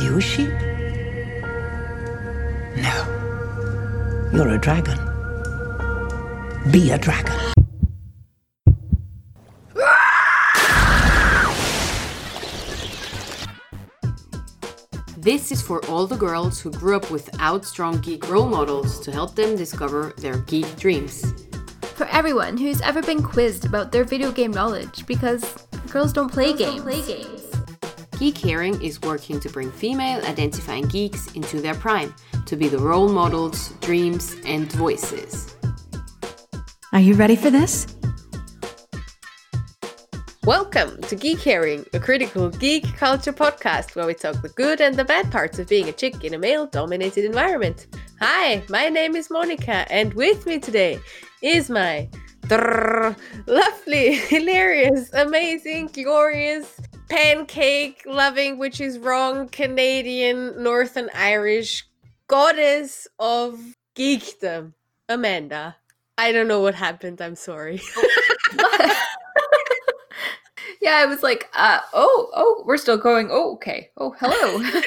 you a sheep? No. You're a dragon. Be a dragon. This is for all the girls who grew up without strong geek role models to help them discover their geek dreams. For everyone who's ever been quizzed about their video game knowledge because girls don't play Girls games. don't play games. Geek Herring is working to bring female identifying geeks into their prime to be the role models, dreams, and voices. Are you ready for this? Welcome to Geek Herring, a critical geek culture podcast where we talk the good and the bad parts of being a chick in a male dominated environment. Hi, my name is Monika, and with me today is my drrrr, lovely, hilarious, amazing, glorious, pancake loving, which is wrong, Canadian, Northern Irish goddess of geekdom, Amanda. I don't know what happened, I'm sorry. Yeah, I was like, uh, oh, oh, we're still going. Oh, okay. Oh, hello.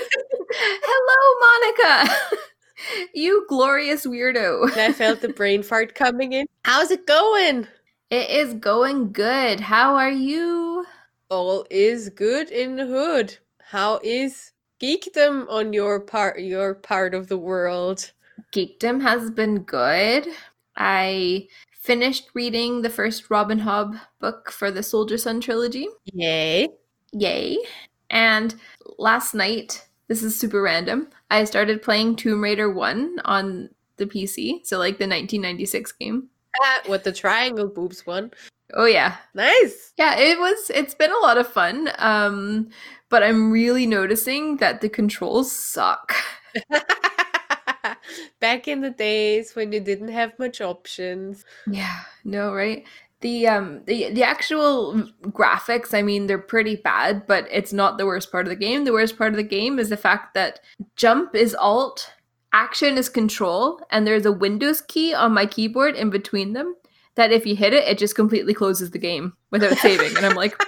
hello, Monika. you glorious weirdo. I felt the brain fart coming in. How's it going? It is going good. How are you? All is good in the hood. How is geekdom on your part your part of the world? Geekdom has been good. I finished reading the first Robin Hobb book for the Soldier Son trilogy. Yay. Yay. And last night, this is super random, I started playing Tomb Raider 1 on the PC. So, like the 1996 game. Ah, with the triangle boobs one. Oh, yeah. Nice. Yeah, it was, it's been a lot of fun. Um, but I'm really noticing that the controls suck. Back in the days when you didn't have much options. Yeah, no, right? The um the the actual graphics, I mean, they're pretty bad, but it's not the worst part of the game. The worst part of the game is the fact that jump is alt, action is control, and there's a Windows key on my keyboard in between them that if you hit it, it just completely closes the game without saving. And I'm like,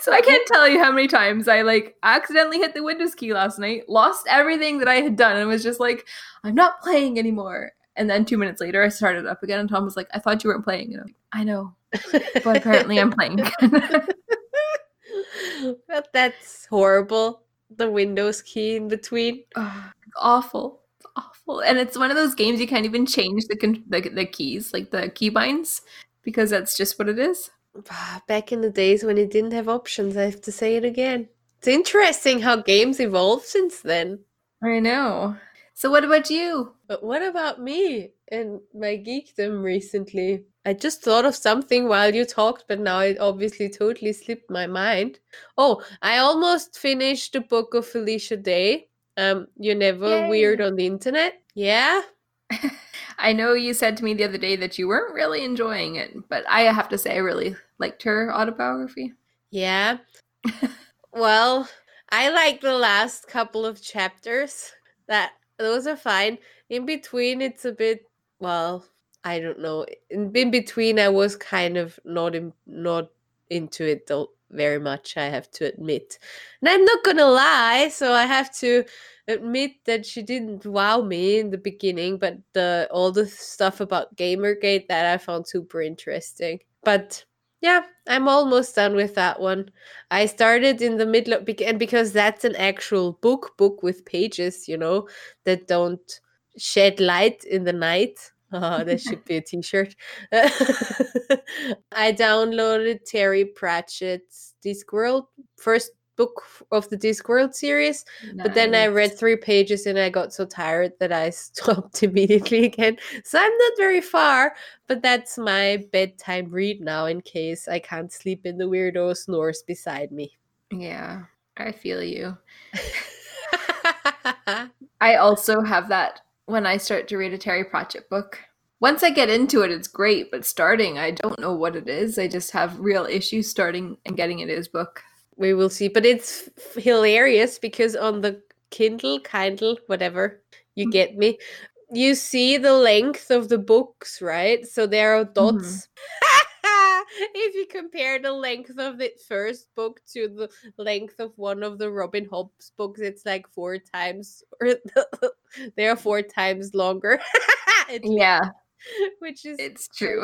so I can't tell you how many times I like accidentally hit the Windows key last night, lost everything that I had done, and was just like, I'm not playing anymore. And then two minutes later, I started up again, and Tom was like, I thought you weren't playing. And I'm like, I know, but apparently I'm playing. but that's horrible. The Windows key in between. It's awful. Awful. And it's one of those games you can't even change the, con- the, the keys, like the keybinds, because that's just what it is. Ah, Back in the days when it didn't have options, I have to say it again. It's interesting how games evolved since then. I know. So, what about you? But what about me and my geekdom recently? I just thought of something while you talked, but now it obviously totally slipped my mind. Oh, I almost finished the book of Felicia Day. Um, You're Never Yay. Weird on the Internet. Yeah? I know you said to me the other day that you weren't really enjoying it, but I have to say I really liked her autobiography. Yeah. well, I like the last couple of chapters. That those are fine. In between it's a bit well, I don't know. In, in between I was kind of not in, not into it though very much, I have to admit. And I'm not gonna lie, so I have to admit that she didn't wow me in the beginning, but the all the stuff about Gamergate that I found super interesting. But yeah, I'm almost done with that one. I started in the middle of, and because that's an actual book, book with pages, you know, that don't shed light in the night. Oh, that should be a t-shirt. I downloaded Terry Pratchett's Discworld first book of the Discworld series, but then I read three pages and I got so tired that I stopped immediately again. So I'm not very far, but that's my bedtime read now in case I can't sleep and the weirdo snores beside me. Yeah, I feel you. I also have that when I start to read a Terry Pratchett book. Once I get into it, it's great, but starting, I don't know what it is. I just have real issues starting and getting into his book. we will see, but it's hilarious because on the Kindle, Kindle, whatever, you Mhm. get me. You see the length of the books, right? So there are dots. if you compare the length of the first book to the length of one of the Robin Hobbs books, it's like four times, or they are four times longer. Yeah, which is it's true.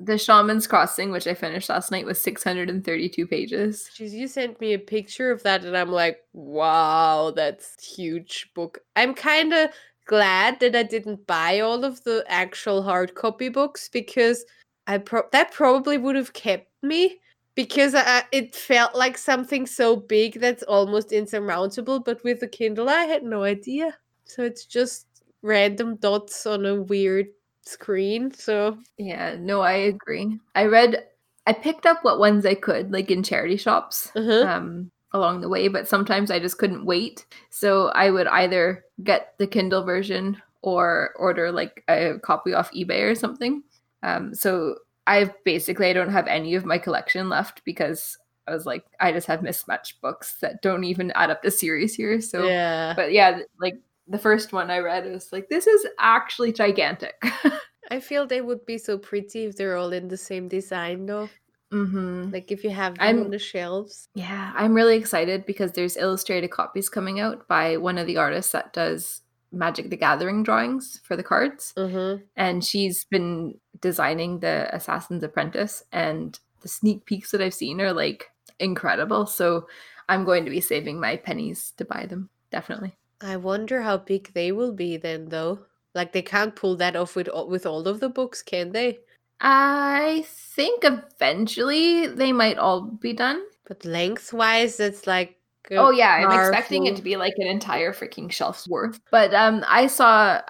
the Shaman's Crossing, which I finished last night, was 632 pages. Jeez, you sent me a picture of that, and I'm like, wow, that's huge book. I'm kind of glad that I didn't buy all of the actual hard copy books because I pro- that probably would have kept me because I, it felt like something so big that's almost insurmountable. But with the Kindle, I had no idea. So it's just random dots on a weird screen. So Yeah, no, I agree. I read, I picked up what ones I could, like in charity shops. uh-huh. um, along the way, but sometimes I just couldn't wait. So I would either get the Kindle version or order like a copy off eBay or something. Um, so I've basically I don't have any of my collection left because I was like I just have mismatched books that don't even add up to series here. So, yeah. but yeah, like the first one I read was like this is actually gigantic. I feel they would be so pretty if they're all in the same design, though. hmm Like if you have them I'm- on the shelves. Yeah, I'm really excited because there's illustrated copies coming out by one of the artists that does Magic the Gathering drawings for the cards. Uh-huh. And she's been designing the Assassin's Apprentice, and the sneak peeks that I've seen are like incredible. So I'm going to be saving my pennies to buy them. Definitely. I wonder how big they will be then, though. Like they can't pull that off with with all of the books, can they? I think eventually they might all be done. But lengthwise, it's like a Oh yeah, I'm expecting it to be like an entire freaking shelf's worth. But um I saw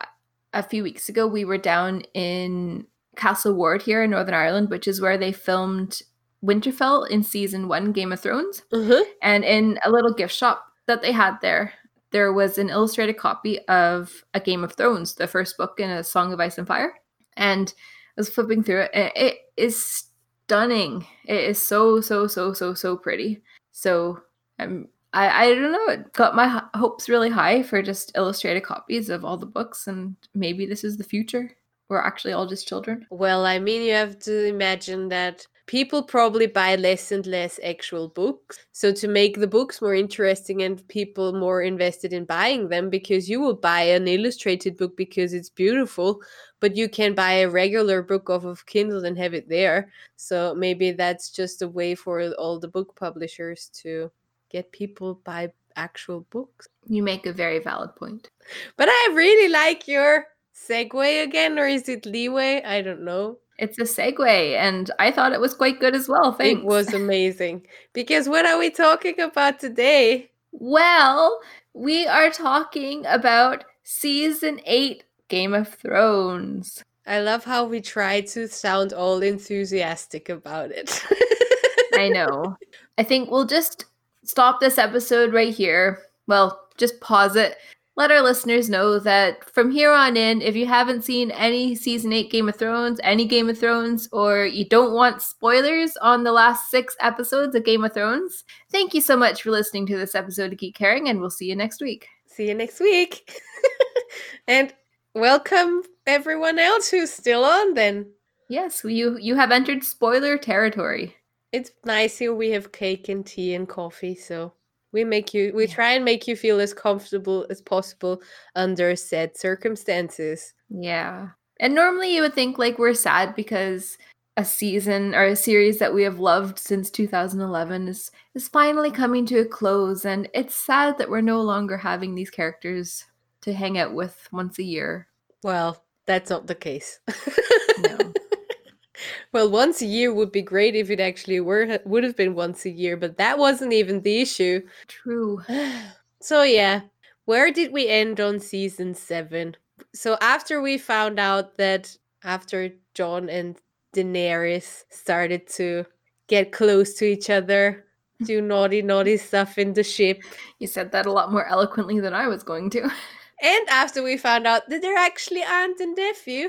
a few weeks ago we were down in Castle Ward here in Northern Ireland, which is where they filmed Winterfell in season 1 Game of Thrones. Uh-huh. And in a little gift shop that they had there, there was an illustrated copy of A Game of Thrones, the first book in A Song of Ice and Fire. And I was flipping through it, and it is stunning. It is so, so, so, so, so pretty. So I'm, I, I don't know. It got my hopes really high for just illustrated copies of all the books, and maybe this is the future. We're actually all just children. Well, I mean, you have to imagine that people probably buy less and less actual books. So to make the books more interesting and people more invested in buying them, because you will buy an illustrated book because it's beautiful, but you can buy a regular book off of Kindle and have it there. So maybe that's just a way for all the book publishers to get people buy actual books. You make a very valid point. But I really like your segue again, or is it leeway? I don't know. It's a segue, and I thought it was quite good as well. Thanks. It was amazing. Because what are we talking about today? Well, we are talking about season eight Game of Thrones. I love how we try to sound all enthusiastic about it. I know. I think we'll just stop this episode right here. Well, just pause it. Let our listeners know that from here on in, if you haven't seen any season 8 Game of Thrones, any Game of Thrones, or you don't want spoilers on the last six episodes of Game of Thrones, thank you so much for listening to this episode of Geek Herring, and we'll see you next week. See you next week. and welcome everyone else who's still on then. Yes, you you have entered spoiler territory. It's nice here we have cake and tea and coffee, so we make you we try and make you feel as comfortable as possible under said circumstances. Yeah. And normally you would think like we're sad because a season or a series that we have loved since 2011 is is finally coming to a close and it's sad that we're no longer having these characters to hang out with once a year. Well, that's not the case. No. well, once a year would be great if it actually were would have been once a year, but that wasn't even the issue. True. so yeah, where did we end on season 7? So after we found out that after Jon and Daenerys started to get close to each other, do naughty naughty stuff in the ship, You said that a lot more eloquently than I was going to. and after we found out that they're actually aunt and nephew,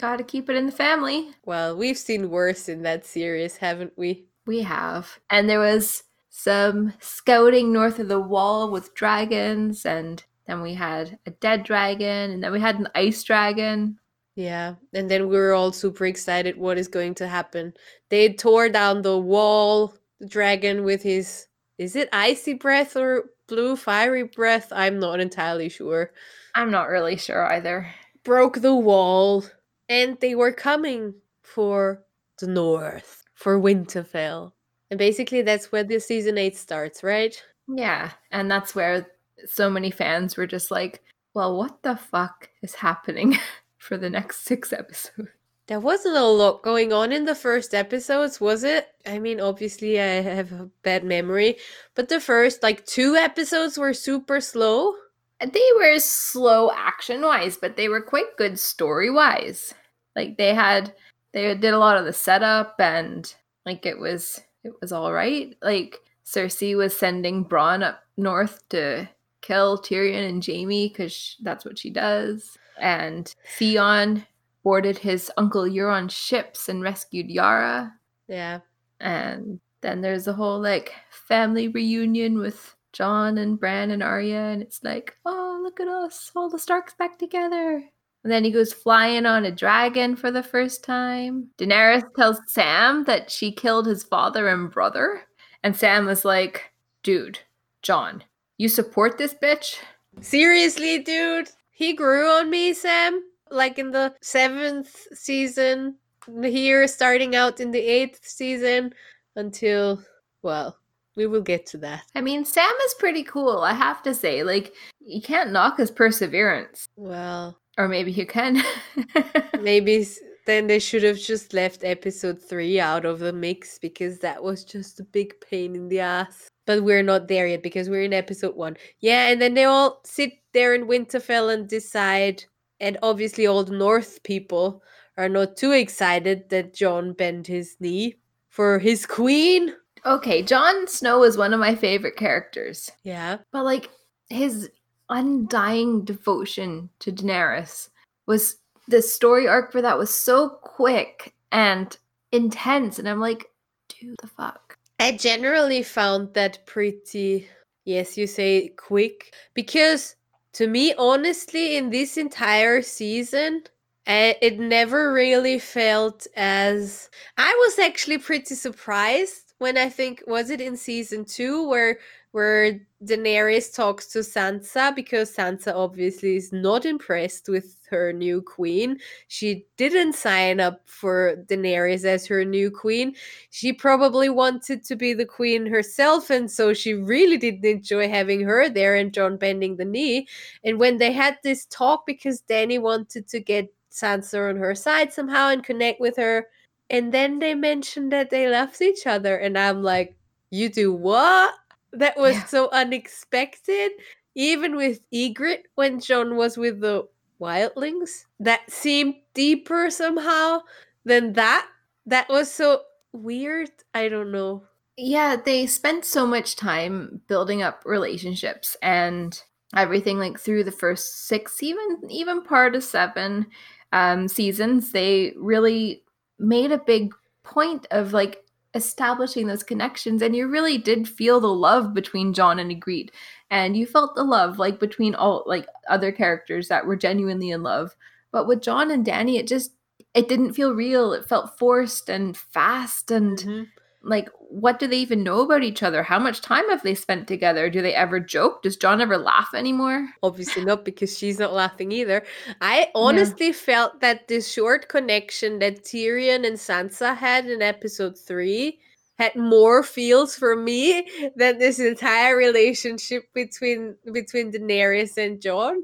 yep. Got to keep it in the family. well, we've seen worse in that series, haven't we? We have. And there was some scouting north of the wall with dragons, and then we had a dead dragon, and then we had an ice dragon. Yeah, and then we were all super excited what is going to happen. They tore down the wall, the dragon with his is it icy breath or blue fiery breath? I'm not entirely sure. I'm not really sure either. Broke the wall, and they were coming for the north, for Winterfell. And basically that's where the season 8 starts, right? Yeah, and that's where so many fans were just like, well, what the fuck is happening for the next six episodes? There wasn't a lot going on in the first episodes, was it? I mean, obviously, I have a bad memory, but the first, like, two episodes were super slow. They were slow action wise, but they were quite good story wise. Like, they had, they did a lot of the setup and, like, it was, it was all right. Like, Cersei was sending Bronn up north to kill Tyrion and Jamie because that's what she does. And Theon boarded his uncle Euron's ships and rescued Yara. Yeah. And then there's a whole like family reunion with Jon and Bran and Arya, and it's like, oh, look at us, all the Starks back together. And then he goes flying on a dragon for the first time. Daenerys tells Sam that she killed his father and brother. And Sam was like, dude, Jon, you support this bitch? Seriously, dude? He grew on me, Sam? Like in the seventh season, here starting out in the eighth season until, well, we will get to that. I mean, Sam is pretty cool, I have to say. Like, you can't knock his perseverance. Well, Or maybe you can. maybe then they should have just left episode three out of the mix because that was just a big pain in the ass. But we're not there yet because we're in episode one. Yeah, and then they all sit there in Winterfell and decide. And obviously, all the North people are not too excited that Jon bent his knee for his queen. okay, Jon Snow is one of my favorite characters. Yeah. But like his undying devotion to Daenerys was the story arc for that was so quick and intense. And I'm like, dude, the fuck. I generally found that pretty, yes, you say quick, because to me, honestly, in this entire season, uh, it never really felt as. I was actually pretty surprised when I think was it in season two where where Daenerys talks to Sansa because Sansa obviously is not impressed with her new queen. She didn't sign up for Daenerys as her new queen. She probably wanted to be the queen herself, and so she really didn't enjoy having her there and Jon bending the knee. And when they had this talk, because Danny wanted to get Sansa on her side somehow and connect with her, and then they mentioned that they loved each other, and I'm like, you do what? That was Yeah. so unexpected. Even with Ygritte, when Jon was with the wildlings, that seemed deeper somehow than that. That was so weird. I don't know. Yeah, they spent so much time building up relationships and everything like through the first six, even even part of seven um seasons, they really made a big point of like establishing those connections and you really did feel the love between Jon and Ygritte and you felt the love like between all like other characters that were genuinely in love. But with Jon and Danny it just it didn't feel real. It felt forced and fast and Mhm. Like what do they even know about each other? How much time have they spent together? Do they ever joke? Does Jon ever laugh anymore? Obviously not because she's not laughing either. I honestly felt that this short connection that Tyrion and Sansa had in episode 3 had more feels for me than this entire relationship between between Daenerys and Jon.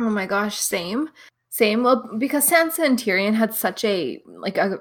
Oh my gosh same. Same. Well because sansa and tyrion had such a like a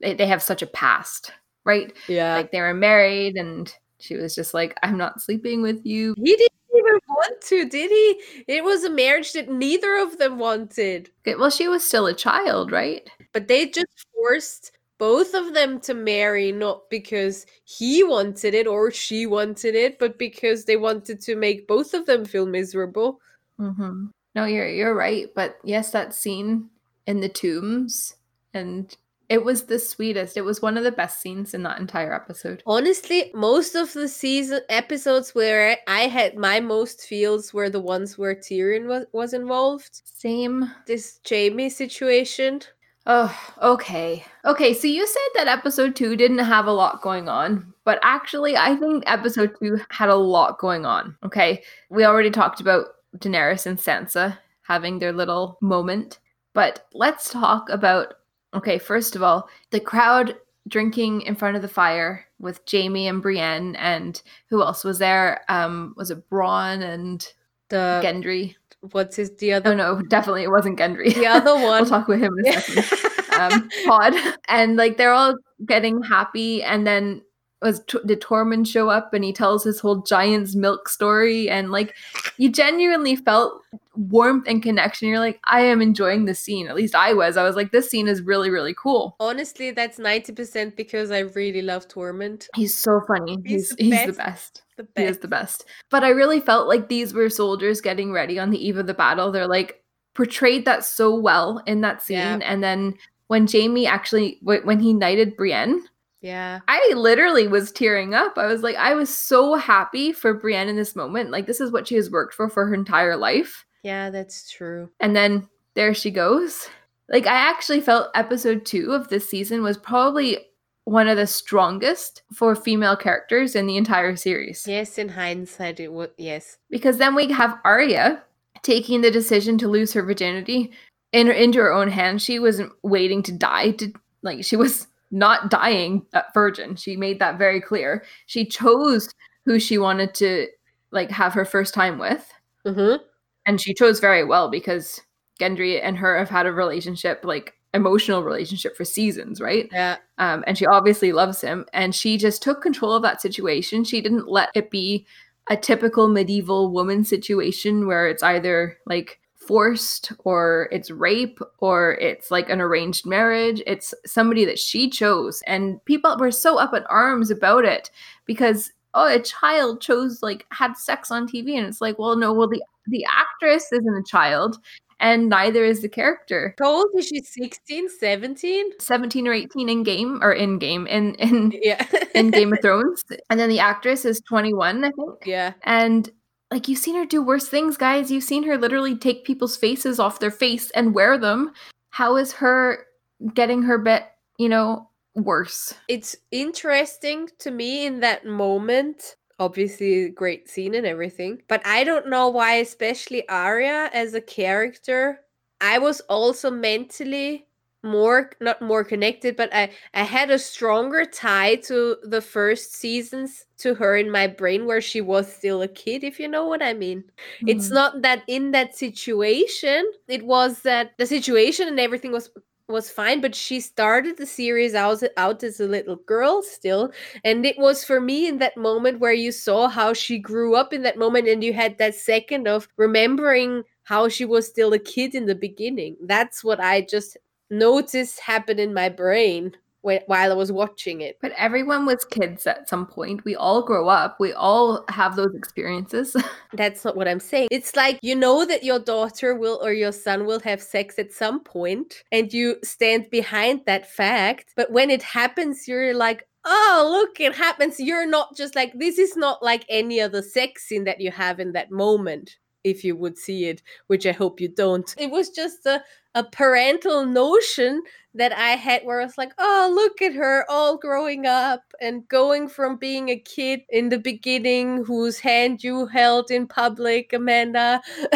they have such a past right Yeah. like they were married and she was just like i'm not sleeping with you he didn't even want to, did he? It was a marriage that neither of them wanted. Okay, well she was still a child right But they just forced both of them to marry, not because he wanted it or she wanted it, but because they wanted to make both of them feel miserable. mm-hmm. no you're you're right but yes that scene in the tombs and It was the sweetest. It was one of the best scenes in that entire episode. Honestly, most of the season episodes where I had my most feels were the ones where Tyrion was, was involved. Same. This Jamie situation. Oh, okay. Okay, so you said that episode two didn't have a lot going on, but actually, I think episode two had a lot going on. Okay, we already talked about Daenerys and Sansa having their little moment, but let's talk about. Okay, first of all, the crowd drinking in front of the fire with Jamie and Brienne, and who else was there? Um, was it Bronn and The Gendry? what's his the other Oh no, definitely it wasn't Gendry. the other one. we'll talk with him in a second. um, Pod, and like they're all getting happy, and then was T- did Tormund show up, and he tells his whole giant's milk story, and like you genuinely felt warmth and connection. You're like, I am enjoying this scene. At least I was. I was like, this scene is really really cool. Honestly, that's ninety percent because I really love Tormund. He's so funny. He's He's the he's the best. best. He is the best. But I really felt like these were soldiers getting ready on the eve of the battle. They're like portrayed that so well in that scene. Yeah. And then when Jamie actually, when he knighted Brienne, Yeah. I literally was tearing up. I was like, I was so happy for Brienne in this moment. Like, this is what she has worked for for her entire life. Yeah, that's true. And then there she goes. Like, I actually felt episode two of this season was probably one of the strongest for female characters in the entire series. Yes, in hindsight, it would. Yes. because then we have Arya taking the decision to lose her virginity in her, into her own hands. She wasn't waiting to die to like she was not dying a virgin. She made that very clear. She chose who she wanted to like have her first time with, Mm-hmm. and she chose very well because Gendry and her have had a relationship like emotional relationship for seasons, right? Yeah. um, and she obviously loves him and she just took control of that situation she didn't let it be a typical medieval woman situation where it's either like forced or it's rape or it's like an arranged marriage it's somebody that she chose and people were so up in arms about it because oh a child chose like had sex on tv and it's like well no well the the actress isn't a child and neither is the character How old is she? 16, 17? 17 or 18 in game or in game in in Yeah. in Game of Thrones. And then the actress is 21, I think. yeah. And like you've seen her do worse things, guys. You've seen her literally take people's faces off their face and wear them. How is her getting her bit, you know, worse? It's interesting to me in that moment. Obviously, great scene and everything. But I don't know why, especially Arya as a character, I was also mentally more not more connected but i i had a stronger tie to the first seasons to her in my brain where she was still a kid if you know what i mean. It's Mhm. not that in that situation it was that the situation and everything was was fine but she started the series out, out as a little girl still. And it was for me in that moment where you saw how she grew up in that moment and you had that second of remembering how she was still a kid in the beginning. That's what i just noticed happen in my brain while i was watching it But everyone was kids at some point. We all grow up. We all have those experiences. That's not what I'm saying. It's like you know that your daughter will or your son will have sex at some point and you stand behind that fact. But when it happens, you're like, oh, look, it happens. You're not just like, this is not like any other sex scene that you have in that moment. If you would see it, which I hope you don't. It was just a, a parental notion that I had where I was like, oh, look at her all growing up and going from being a kid in the beginning whose hand you held in public, Amanda,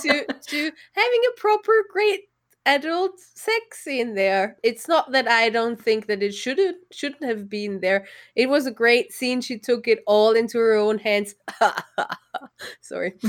to to having a proper great adult sex scene there. It's not that I don't think that it shouldn't shouldn't have been there. It was a great scene. She took it all into her own hands. Sorry.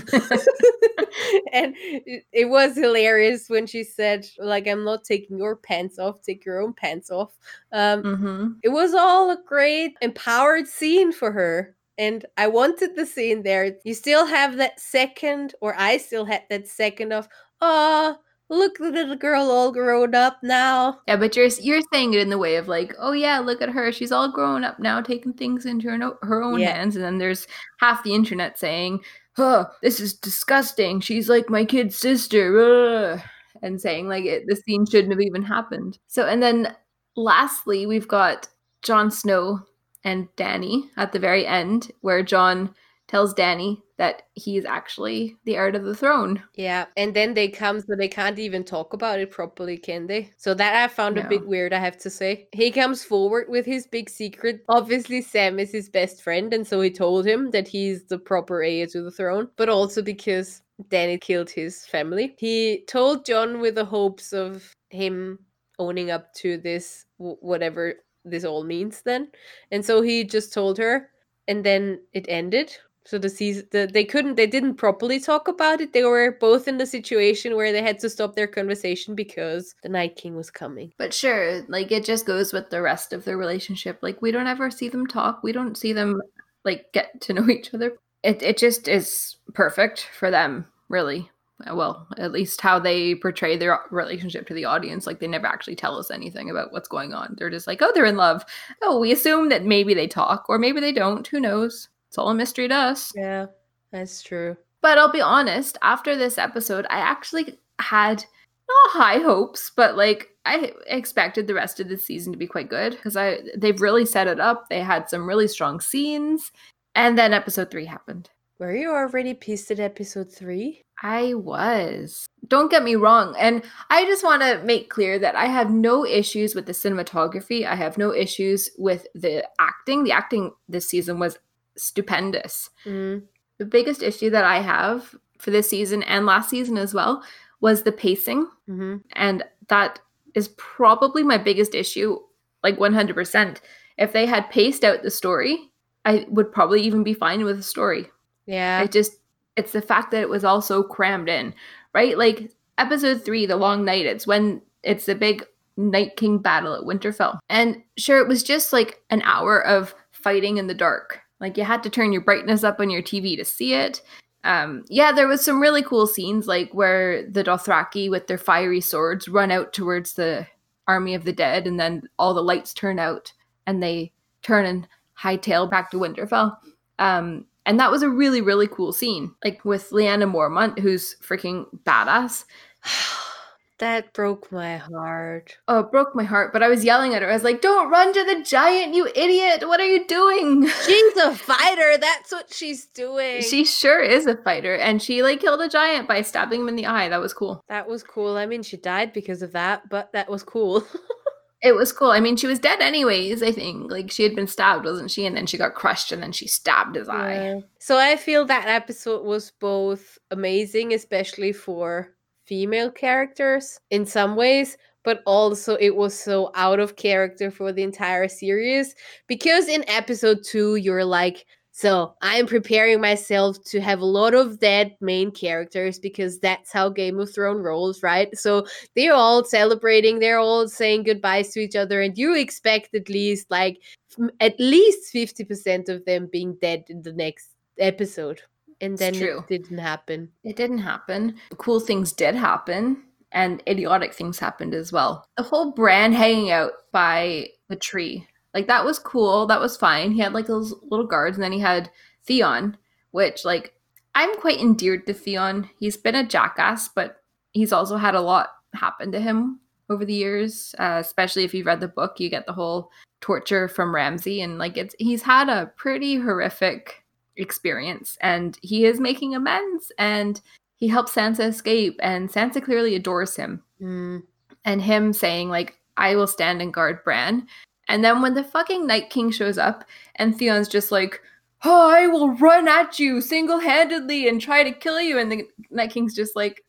and it, it was hilarious when she said like I'm not taking your pants off, take your own pants off. Um mm-hmm. it was all a great empowered scene for her and i wanted the scene there you still have that second or i still had that second of oh look the little girl all grown up now Yeah, but you're you're saying it in the way of like, oh yeah, look at her, she's all grown up now, taking things into her, no- her own Yeah. hands, and then there's half the internet saying, "Huh, this is disgusting. She's like my kid's sister." Ugh. and saying like it, the scene shouldn't have even happened. So and then lastly, we've got Jon Snow and Danny at the very end, where Jon tells Danny that he's actually the heir to the throne. Yeah, and then they come, so they can't even talk about it properly, can they? So that I found a bit weird, I have to say. He comes forward with his big secret. Obviously, Sam is his best friend, and so he told him that he's the proper heir to the throne, but also because Danny killed his family. He told Jon with the hopes of him owning up to this, whatever this all means then. And so he just told her, and then it ended. So the season, the, they couldn't, they didn't properly talk about it. They were both in the situation where they had to stop their conversation because the Night King was coming. But sure, like it just goes with the rest of their relationship. Like we don't ever see them talk. We don't see them like get to know each other. It it just is perfect for them, really. Uh, well, at least how they portray their relationship to the audience. Like they never actually tell us anything about what's going on. They're just like, oh, they're in love. Oh, we assume that maybe they talk or maybe they don't. Who knows? It's all a mystery to us. Yeah, that's true. But I'll be honest, after this episode, I actually had not high hopes, but like I expected the rest of the season to be quite good because I they've really set it up. They had some really strong scenes, and then episode three happened. Were you already pissed at episode three? I was. Don't get me wrong. And I just want to make clear that I have no issues with the cinematography. I have no issues with the acting. The acting this season was stupendous. Mm. The biggest issue that I have for this season and last season as well was the pacing. hmm And that is probably my biggest issue, like 100%. If they had paced out the story, I would probably even be fine with the story. Yeah. It just, it's the fact that it was all so crammed in, right? Like episode three, The Long Night, it's when it's the big Night King battle at Winterfell. And sure, it was just like an hour of fighting in the dark. Like you had to turn your brightness up on your TV to see it. Um, yeah, there was some really cool scenes, like where the Dothraki with their fiery swords run out towards the army of the dead, and then all the lights turn out, and they turn and hightail back to Winterfell. Um, and that was a really, really cool scene, like with Lyanna Mormont, who's freaking badass. that broke my heart. Oh, it broke my heart, but I was yelling at her. I was like, "Don't run to the giant, you idiot! What are you doing?" She's a fighter. That's what she's doing. She sure is a fighter, and she like killed a giant by stabbing him in the eye. That was cool. That was cool. I mean, she died because of that, but that was cool. It was cool. I mean, she was dead anyways. I think like she had been stabbed, wasn't she? And then she got crushed, and then she stabbed his eye. So I feel that episode was both amazing, especially for female characters in some ways, but also it was so out of character for the entire series. Because in episode two, you're like, so I'm preparing myself to have a lot of dead main characters because that's how Game of Thrones rolls, right? So they're all celebrating, they're all saying goodbyes to each other, and you expect at least like at least 50% of them being dead in the next episode. And then it didn't happen. It didn't happen. Cool things did happen, and idiotic things happened as well. The whole Bran hanging out by the tree, like that was cool. That was fine. He had like those little guards, and then he had Theon, which like I'm quite endeared to Theon. He's been a jackass, but he's also had a lot happen to him over the years. Uh, especially if you've read the book, you get the whole torture from Ramsay, and like it's he's had a pretty horrific experience, and he is making amends, and he helps Sansa escape, and Sansa clearly adores him, Mm. and him saying like, "I will stand and guard Bran," and then when the fucking Night King shows up, and Theon's just like. Oh, I will run at you single handedly and try to kill you. And the Night King's just like,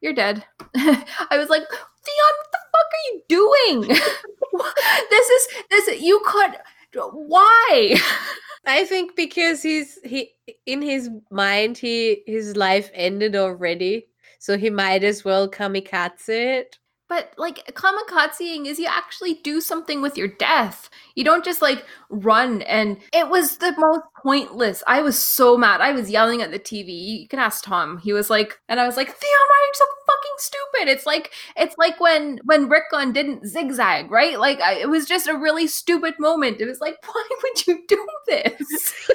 You're dead. I was like, Theon, what the fuck are you doing? this is this you could why? I think because he's he in his mind he his life ended already, so he might as well kamikaze it. But like kamikazeing is you actually do something with your death. You don't just like run and it was the most pointless. I was so mad. I was yelling at the TV. You can ask Tom. He was like and I was like, Theon, why are you so fucking stupid? It's like it's like when when Rickon didn't zigzag, right? Like I, it was just a really stupid moment. It was like, why would you do this?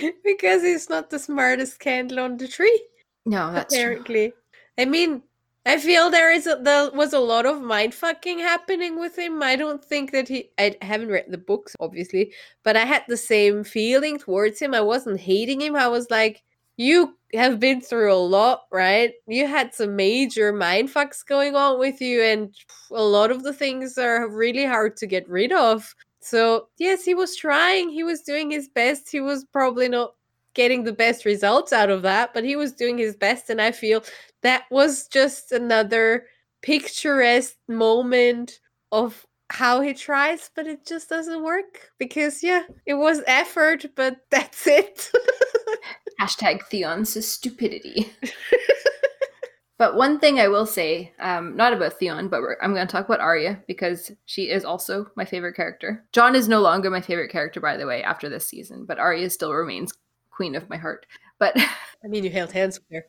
because he's not the smartest candle on the tree. No, that's true. apparently. I mean, I feel there is a, there was a lot of mind fucking happening with him. I don't think that he. I haven't read the books, obviously, but I had the same feeling towards him. I wasn't hating him. I was like, you have been through a lot, right? You had some major mind fucks going on with you, and a lot of the things are really hard to get rid of. So, yes, he was trying, he was doing his best. He was probably not getting the best results out of that, but he was doing his best. And I feel that was just another picturesque moment of how he tries, but it just doesn't work because, yeah, it was effort, but that's it. Hashtag Theon's stupidity. but one thing I will say, um, not about Theon, but I'm going to talk about Arya because she is also my favorite character. Jon is no longer my favorite character, by the way, after this season, but Arya still remains queen of my heart. But I mean, you held hands with her.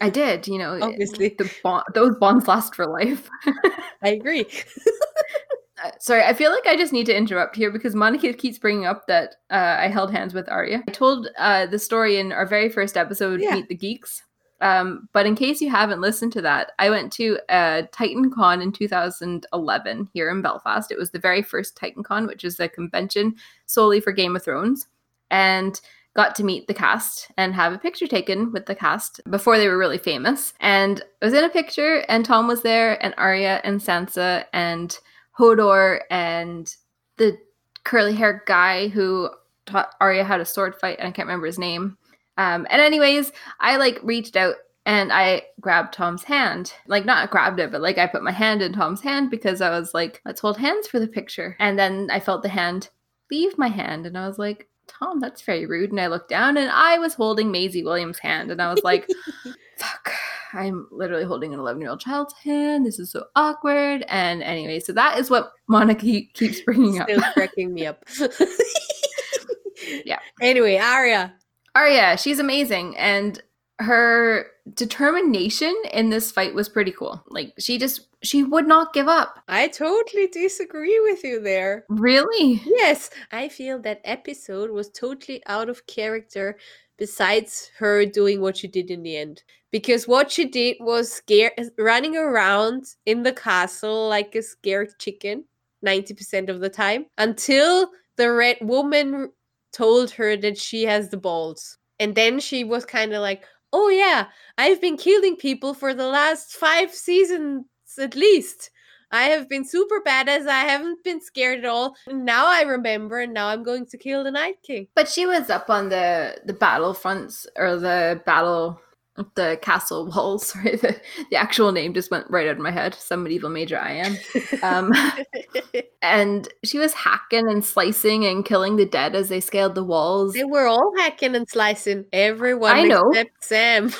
I did, you know. Obviously, the bond, those bonds last for life. I agree. Uh, sorry, I feel like I just need to interrupt here because Monika keeps bringing up that uh, I held hands with Arya. I told uh, the story in our very first episode, Yeah. Meet the Geeks. Um, but in case you haven't listened to that, I went to uh, Titan Con in 2011 here in Belfast. It was the very first Titan Con, which is a convention solely for Game of Thrones, and got to meet the cast and have a picture taken with the cast before they were really famous. And I was in a picture, and Tom was there, and Arya and Sansa and Hodor and the curly haired guy who taught Arya how to sword fight, and I can't remember his name. Um, and anyways, I like reached out and I grabbed Tom's hand. Like not grabbed it, but like I put my hand in Tom's hand because I was like, let's hold hands for the picture. And then I felt the hand leave my hand and I was like, Tom, that's very rude. And I looked down and I was holding Maisie Williams' hand and I was like, fuck. I'm literally holding an 11 year old child's hand. This is so awkward. And anyway, so that is what Monika keeps bringing up. Still cracking me up. Yeah. Anyway, Arya. Arya, she's amazing. And her determination in this fight was pretty cool. Like she just she would not give up. I totally disagree with you there. Really? Yes, I feel that episode was totally out of character besides her doing what she did in the end. Because what she did was scare running around in the castle like a scared chicken 90% of the time until the red woman told her that she has the balls. And then she was kind of like, "Oh yeah, I've been killing people for the last 5 seasons at least." I have been super badass. I haven't been scared at all. Now I remember, and now I'm going to kill the Night King. But she was up on the the battlefronts or the battle the castle walls. Sorry, the, the actual name just went right out of my head. Some medieval major I am. Um, and she was hacking and slicing and killing the dead as they scaled the walls. they were all hacking and slicing. Everyone I know. except Sam.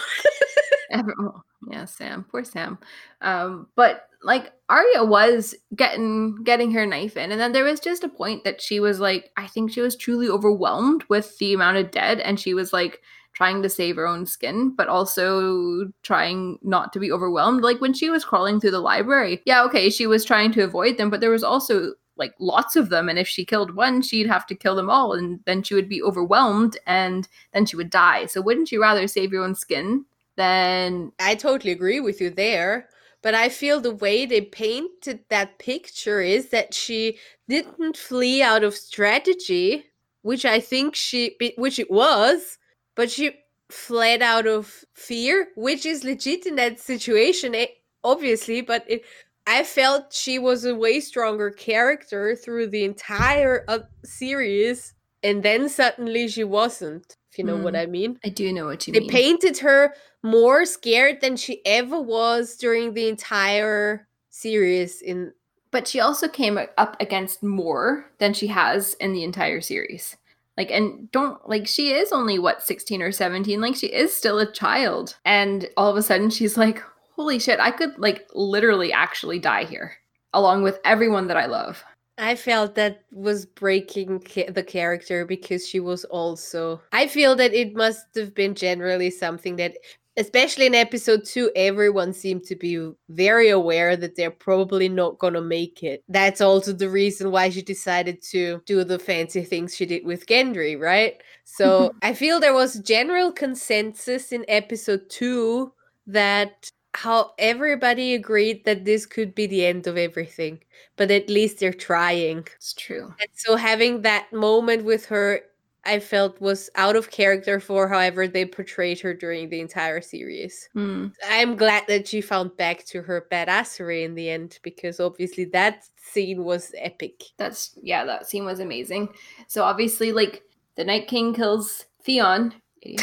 Every- oh, yeah, Sam, poor Sam. Um, but like Arya was getting getting her knife in, and then there was just a point that she was like, I think she was truly overwhelmed with the amount of dead, and she was like trying to save her own skin, but also trying not to be overwhelmed. Like when she was crawling through the library, yeah, okay, she was trying to avoid them, but there was also like lots of them and if she killed one she'd have to kill them all and then she would be overwhelmed and then she would die so wouldn't you rather save your own skin than I totally agree with you there. But I feel the way they painted that picture is that she didn't flee out of strategy, which I think she, which it was, but she fled out of fear, which is legit in that situation, eh, obviously. But it, I felt she was a way stronger character through the entire uh, series, and then suddenly she wasn't. If you know what Mm. I mean. I do know what you They mean. They painted her more scared than she ever was during the entire series. In but she also came up against more than she has in the entire series. Like, and don't like she is only what 16 or 17, like, she is still a child. And all of a sudden, she's like, holy shit, I could like literally actually die here along with everyone that I love. I felt that was breaking the character because she was also. I feel that it must have been generally something that, especially in episode two, everyone seemed to be very aware that they're probably not gonna make it. That's also the reason why she decided to do the fancy things she did with Gendry, right? So I feel there was general consensus in episode two that how everybody agreed that this could be the end of everything, but at least they're trying. It's true. And so having that moment with her, I felt was out of character for however they portrayed her during the entire series. Hmm. I'm glad that she found back to her badassery in the end because obviously that scene was epic. That's yeah, that scene was amazing. So obviously, like the Night King kills Theon.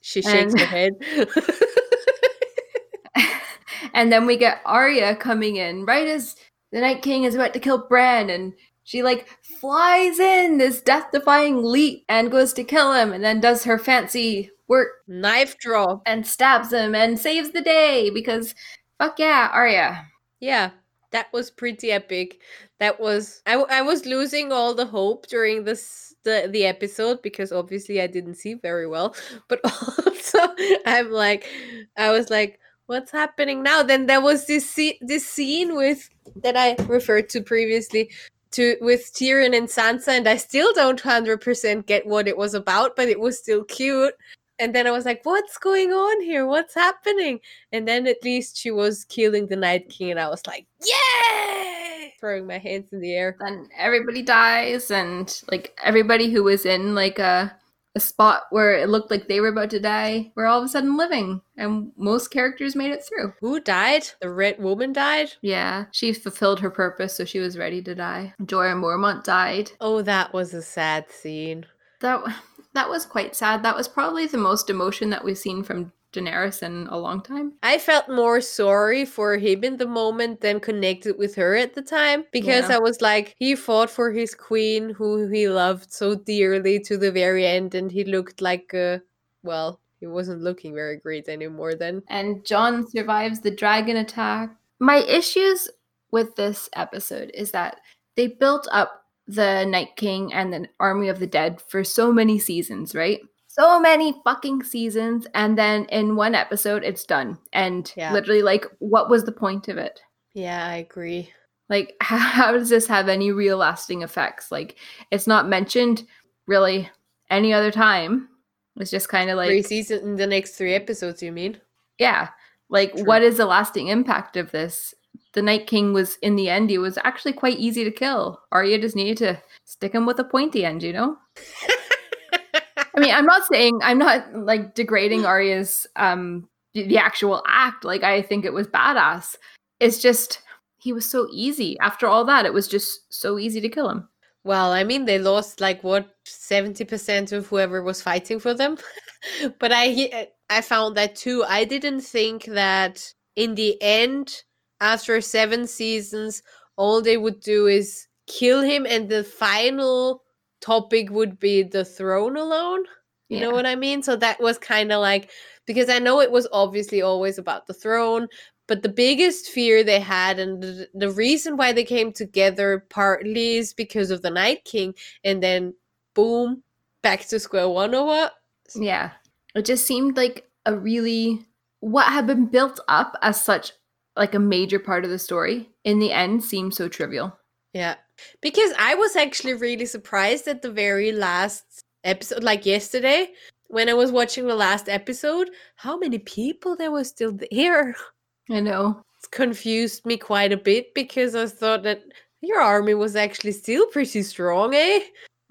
She shakes And- her head. and then we get Arya coming in right as the Night King is about to kill Bran, and she like flies in this death-defying leap and goes to kill him, and then does her fancy work Knife draw. and stabs him and saves the day because fuck yeah, Arya. Yeah, that was pretty epic. That was I, I was losing all the hope during this the the episode because obviously I didn't see very well, but also I'm like I was like what's happening now? Then there was this this scene with that I referred to previously to with Tyrion and Sansa and I still don't 100% get what it was about, but it was still cute. And then I was like, what's going on here? What's happening? And then at least she was killing the Night King, and I was like, yay! Throwing my hands in the air. Then everybody dies, and like everybody who was in like a a spot where it looked like they were about to die, were all of a sudden living, and most characters made it through. Who died? The Red Woman died? Yeah, she fulfilled her purpose, so she was ready to die. Jorah Mormont died. Oh, that was a sad scene. That that was quite sad. That was probably the most emotion that we've seen from Daenerys in a long time. I felt more sorry for him in the moment than connected with her at the time because Yeah. I was like, he fought for his queen who he loved so dearly to the very end, and he looked like a well, he wasn't looking very great anymore then. And Jon survives the dragon attack. My issues with this episode is that they built up the Night King and the Army of the Dead for so many seasons, right? So many fucking seasons, and then in one episode, it's done. And Yeah. literally, like, what was the point of it? Yeah, I agree. Like, how, how does this have any real lasting effects? Like, it's not mentioned really any other time. It's just kind of like, three seasons in the next three episodes, you mean? yeah, like, True. what is the lasting impact of this? The Night King was, in the end, he was actually quite easy to kill. Arya just needed to stick him with a pointy end, you know? I mean, I'm not saying, I'm not like degrading Arya's, um, the actual act. Like, I think it was badass. It's just, he was so easy. After all that, it was just so easy to kill him. Well, I mean, they lost like what seventy percent of whoever was fighting for them, but I I found that too. I didn't think that in the end, after seven seasons, all they would do is kill him, and the final topic would be the throne alone. You know what I mean? So that was kind of like because I know it was obviously always about the throne, but the biggest fear they had and the, the reason why they came together partly is because of the Night King, and then boom, back to square one or what? Yeah. It just seemed like a really what had been built up as such like a major part of the story in the end seemed so trivial. Yeah. Because I was actually really surprised at the very last episode, like yesterday, when I was watching the last episode, how many people there were still there. I know. It confused me quite a bit because I thought that your army was actually still pretty strong, eh?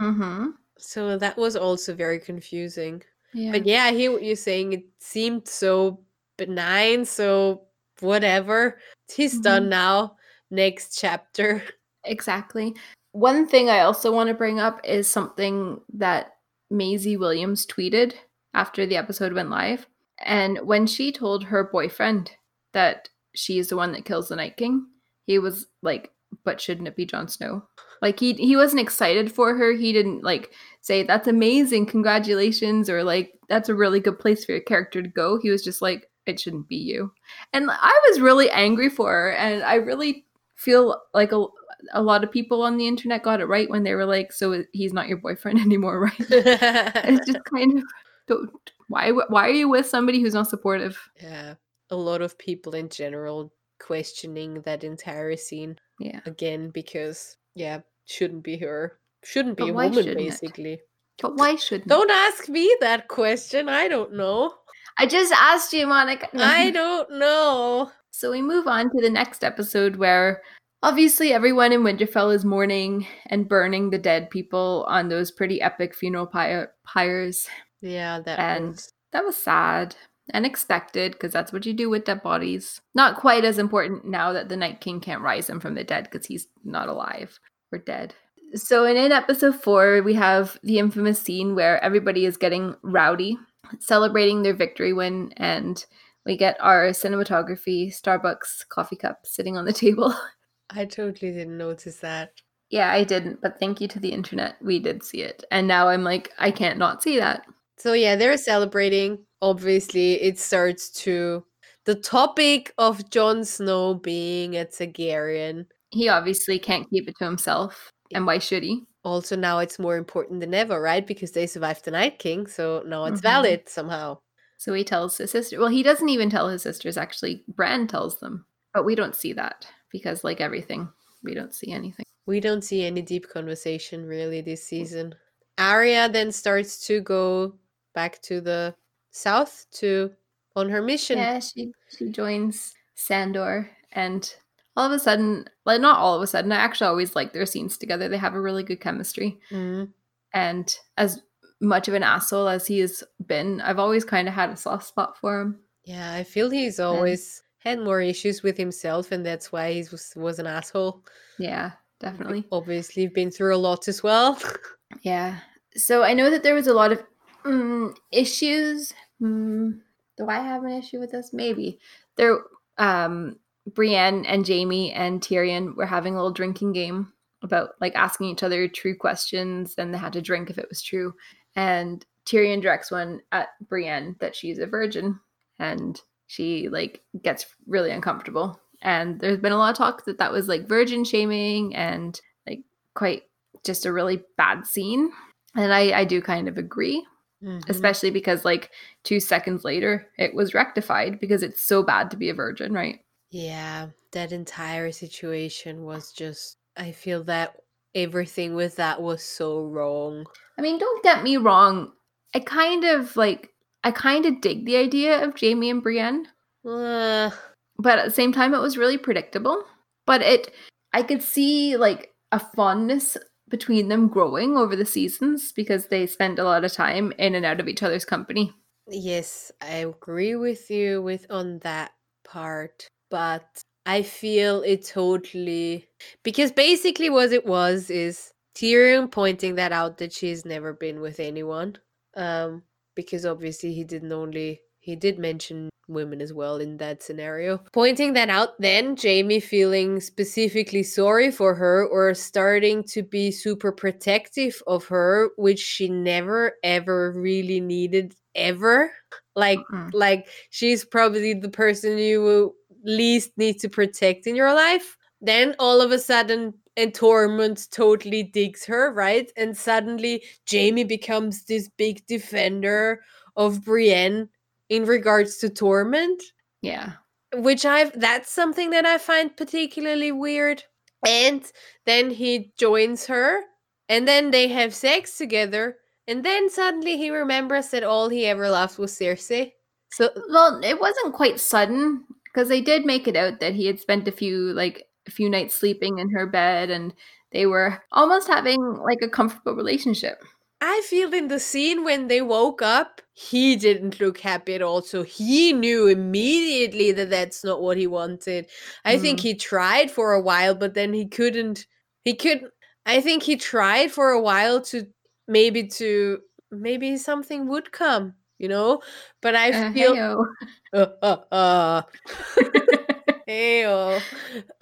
Mm-hmm. So that was also very confusing. Yeah. But yeah, I hear what you're saying. It seemed so benign, so whatever. He's done Mhm. now. Next chapter. Exactly. One thing I also want to bring up is something that Maisie Williams tweeted after the episode went live. And when she told her boyfriend that she is the one that kills the Night King, he was like, but shouldn't it be Jon Snow? Like he he wasn't excited for her. He didn't like say that's amazing, congratulations, or like that's a really good place for your character to go. He was just like, it shouldn't be you. And I was really angry for her, and I really feel like a, a lot of people on the internet got it right when they were like, "So he's not your boyfriend anymore, right?" it's just kind of don't, why why are you with somebody who's not supportive? yeah. A lot of people in general questioning that entire scene Yeah, again because yeah, shouldn't be her. Shouldn't be But a woman shouldn't it? basically. but why shouldn't? Don't ask me that question. I don't know. I just asked you, Monika. I don't know. So we move on to the next episode where obviously everyone in Winterfell is mourning and burning the dead people on those pretty epic funeral pyre- pyres. Yeah, that And was that was sad and expected because that's what you do with dead bodies. Not quite as important now that the Night King can't rise him from the dead because he's not alive or dead. So, and in episode four, we have the infamous scene where everybody is getting rowdy, celebrating their victory win, and we get our cinematography Starbucks coffee cup sitting on the table. I totally didn't notice that. yeah, I didn't, but thank you to the internet, we did see it. And now I'm like, I can't not see that. So yeah, they're celebrating. Obviously, it starts to the topic of Jon Snow being a Targaryen. He obviously can't keep it to himself. And why should he? Also, now it's more important than ever, right? Because they survived the Night King, so now it's Mhm. valid somehow. So he tells his sister. Well, he doesn't even tell his sisters, actually. Bran tells them. But we don't see that because, like everything, we don't see anything. We don't see any deep conversation really this season. Arya then starts to go back to the south to on her mission. Yeah, she, she joins Sandor. And all of a sudden, like, not all of a sudden, I actually always like their scenes together. They have a really good chemistry. Mm. And as much of an asshole as he has been, I've always kind of had a soft spot for him. Yeah, I feel he's always had more issues with himself, and that's why he was was an asshole. Yeah, definitely. Obviously, you've been through a lot as well. Yeah. So I know that there was a lot of mm, issues. Mm, do I have an issue with this? Maybe. There um Brienne and Jamie and Tyrion were having a little drinking game about like asking each other true questions and they had to drink if it was true. And Tyrion directs one at Brienne that she's a virgin and she like gets really uncomfortable. And there's been a lot of talk that that was like virgin shaming and like quite just a really bad scene. And I, I do kind of agree, Mhm. especially because like two seconds later it was rectified because it's so bad to be a virgin, right? Yeah, that entire situation was just. I feel that everything with that was so wrong. I mean, don't get me wrong. I kind of like I kind of dig the idea of Jamie and Brienne, Uh, but at the same time it was really predictable. But it I could see like a fondness between them growing over the seasons because they spend a lot of time in and out of each other's company. yes, I agree with you with on that part, but I feel it totally because basically what it was is Tyrion pointing that out that she's never been with anyone. Um, because obviously he didn't only he did mention women as well in that scenario. Pointing that out, then Jamie feeling specifically sorry for her or starting to be super protective of her, which she never ever really needed ever. Like Mm-mm. like she's probably the person you will least need to protect in your life. Then all of a sudden, and Tormund totally digs her, right? And suddenly Jamie becomes this big defender of Brienne in regards to Tormund, Yeah. which I've that's something that I find particularly weird. And then he joins her, and then they have sex together, and then suddenly he remembers that all he ever loved was Cersei. So Well, it wasn't quite sudden because they did make it out that he had spent a few like a few nights sleeping in her bed and they were almost having like a comfortable relationship. I feel in the scene when they woke up, he didn't look happy at all. So he knew immediately that that's not what he wanted. I think he tried for a while, but then he couldn't. He couldn't. I think he tried for a while to maybe to maybe something would come, you know. But I Uh, feel. Uh, uh, Heyo.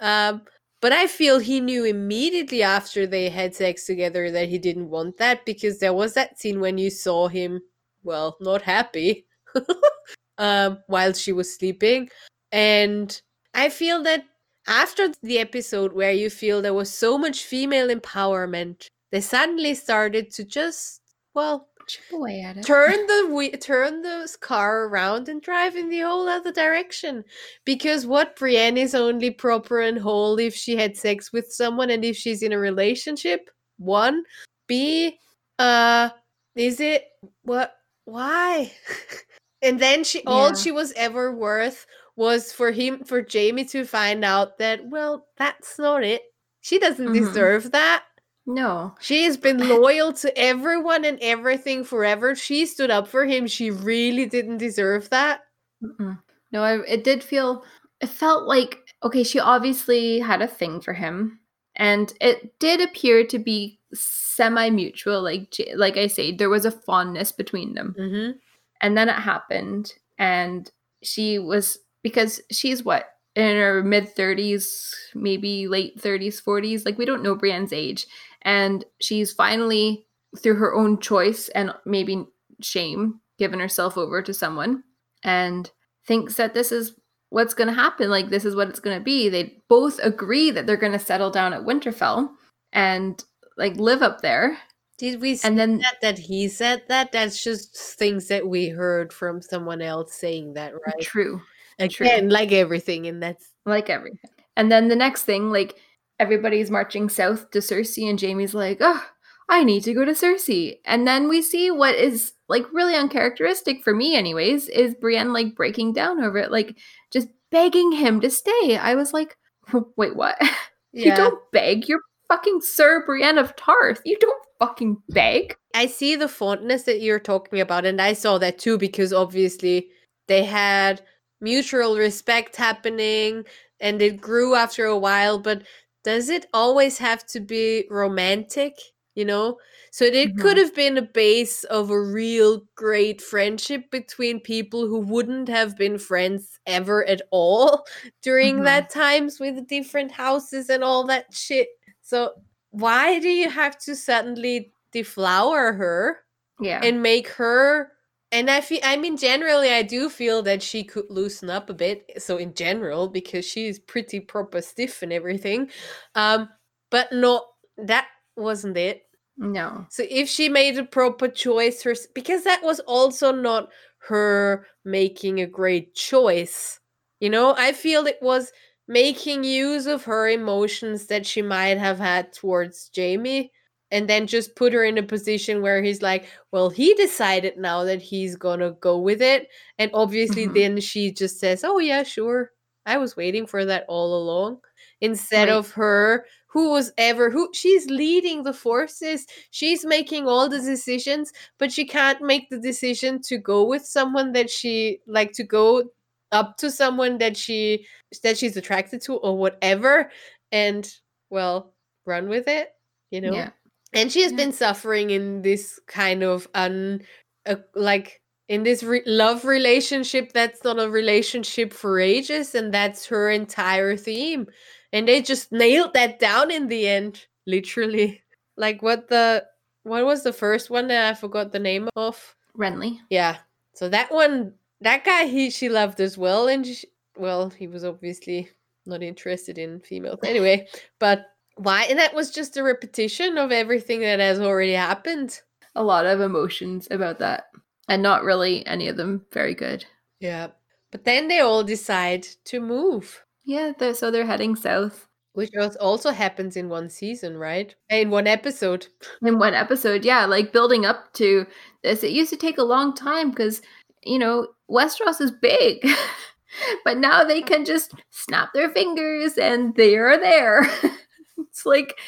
Um, but I feel he knew immediately after they had sex together that he didn't want that because there was that scene when you saw him, well, not happy, um, while she was sleeping. And I feel that after the episode where you feel there was so much female empowerment, they suddenly started to just, well, Chip away at it. turn the we- turn the car around and drive in the whole other direction because what Brienne is only proper and whole if she had sex with someone and if she's in a relationship one b uh is it what why And then she all she was ever worth was for him for Jamie to find out that well, that's not it. She doesn't Mhm. deserve that. No. She has been loyal to everyone and everything forever. She stood up for him. She really didn't deserve that. Mm-mm. No, I, it did feel. It felt like okay. She obviously had a thing for him, and it did appear to be semi-mutual. Like, like I say, there was a fondness between them, Mm-hmm. and then it happened, and she was because she's what in her mid thirties, maybe late thirties, forties. Like we don't know Brienne's age, and she's finally through her own choice and maybe shame given herself over to someone and thinks that this is what's going to happen like this is what it's going to be they both agree that they're going to settle down at winterfell and like live up there Did we see and then that, that he said that? That's just things that we heard from someone else saying that, right? true true. Again, like everything, and that's like everything and then the next thing like everybody's marching south to cersei and jamie's like oh i need to go to cersei. And then we see what is like really uncharacteristic for me anyways is brienne like breaking down over it like just begging him to stay. I was like wait what? You don't beg. You're fucking sir brienne of tarth. You don't fucking beg. I see the fondness that you're talking about, and I saw that too because obviously they had mutual respect happening and it grew after a while. But does it always have to be romantic? You know? So it could have been a base of a real great friendship between people who wouldn't have been friends ever at all during Mhm. that times with the different houses and all that shit. So why do you have to suddenly deflower her yeah and make her and I feel I mean generally I do feel that she could loosen up a bit so in general because she is pretty proper stiff and everything. Um but no that wasn't it. No. So if she made a proper choice her because that was also not her making a great choice. You know I feel it was making use of her emotions that she might have had towards Jamie and then just put her in a position where he's like, well, he decided now that he's gonna go with it. And obviously, Mhm. then she just says, oh, yeah, sure. I was waiting for that all along. Instead Right. of her, who was ever, who she's leading the forces, she's making all the decisions, but she can't make the decision to go with someone that she, like, to go up to someone that she that she's attracted to or whatever and well run with it you know yeah and she has Yeah. been suffering in this kind of un uh, like in this re- love relationship that's not a relationship for ages and that's her entire theme. And they just nailed that down in the end literally. Like what the what was the first one that i forgot the name of? Renly. Yeah. So that one that guy he she loved as well and she, well he was obviously not interested in females. Anyway but why? And that was just a repetition of everything that has already happened. A lot of emotions about that and not really any of them very good. Yeah. But then they all decide to move. Yeah they're, so they're heading south. Which also happens in one season right? In one episode. In one episode yeah like building up to this. It used to take a long time because you know westeros is big but now they can just snap their fingers and they are there it's like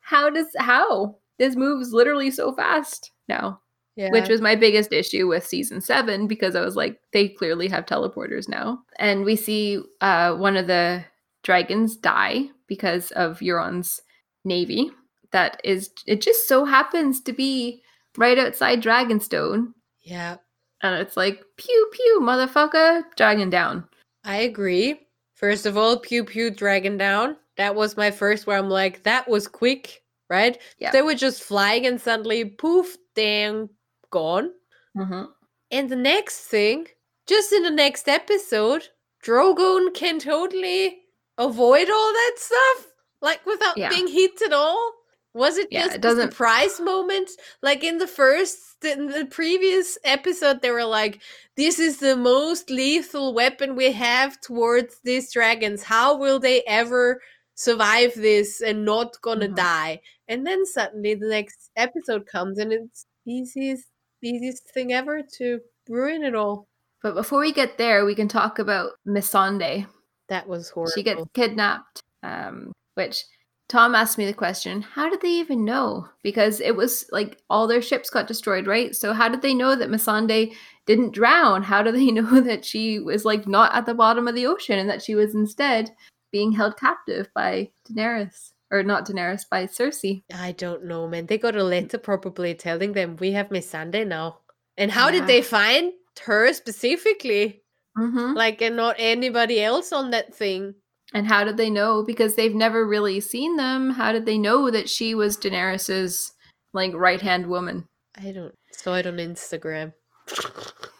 how does how this moves literally so fast now yeah which was my biggest issue with season seven because I was like, they clearly have teleporters now. And we see uh, one of the dragons die because of Euron's navy. That is, it just so happens to be right outside Dragonstone. yeah And it's like, pew pew, motherfucker, dragon down. I agree. First of all, pew pew dragon down. That was my first where I'm like, that was quick, right? Yeah. They were just flying and suddenly poof, dang, gone. Mm-hmm. And the next thing, just in the next episode, Drogon can totally avoid all that stuff, like without Yeah. being hit at all. Was it Yeah, just it a doesn't- surprise moment? Like in the first, in the previous episode, they were like, "This is the most lethal weapon we have towards these dragons. How will they ever survive this and not gonna Mhm. die?" And then suddenly the next episode comes, and it's easiest, easiest thing ever to ruin it all. But before we get there, we can talk about Missandei. That was horrible. She gets kidnapped, um, which Tom asked me the question how did they even know? Because it was like all their ships got destroyed, right? So, how did they know that Missandei didn't drown? How do they know that she was like not at the bottom of the ocean and that she was instead being held captive by Daenerys? Or not Daenerys, by Cersei. I don't know, man. They got a letter probably telling them we have Missandei now. And how Yeah. did they find her specifically? Mm-hmm. Like, and not anybody else on that thing. And how did they know? Because they've never really seen them. How did they know that she was Daenerys's like right hand woman? I don't saw it on Instagram.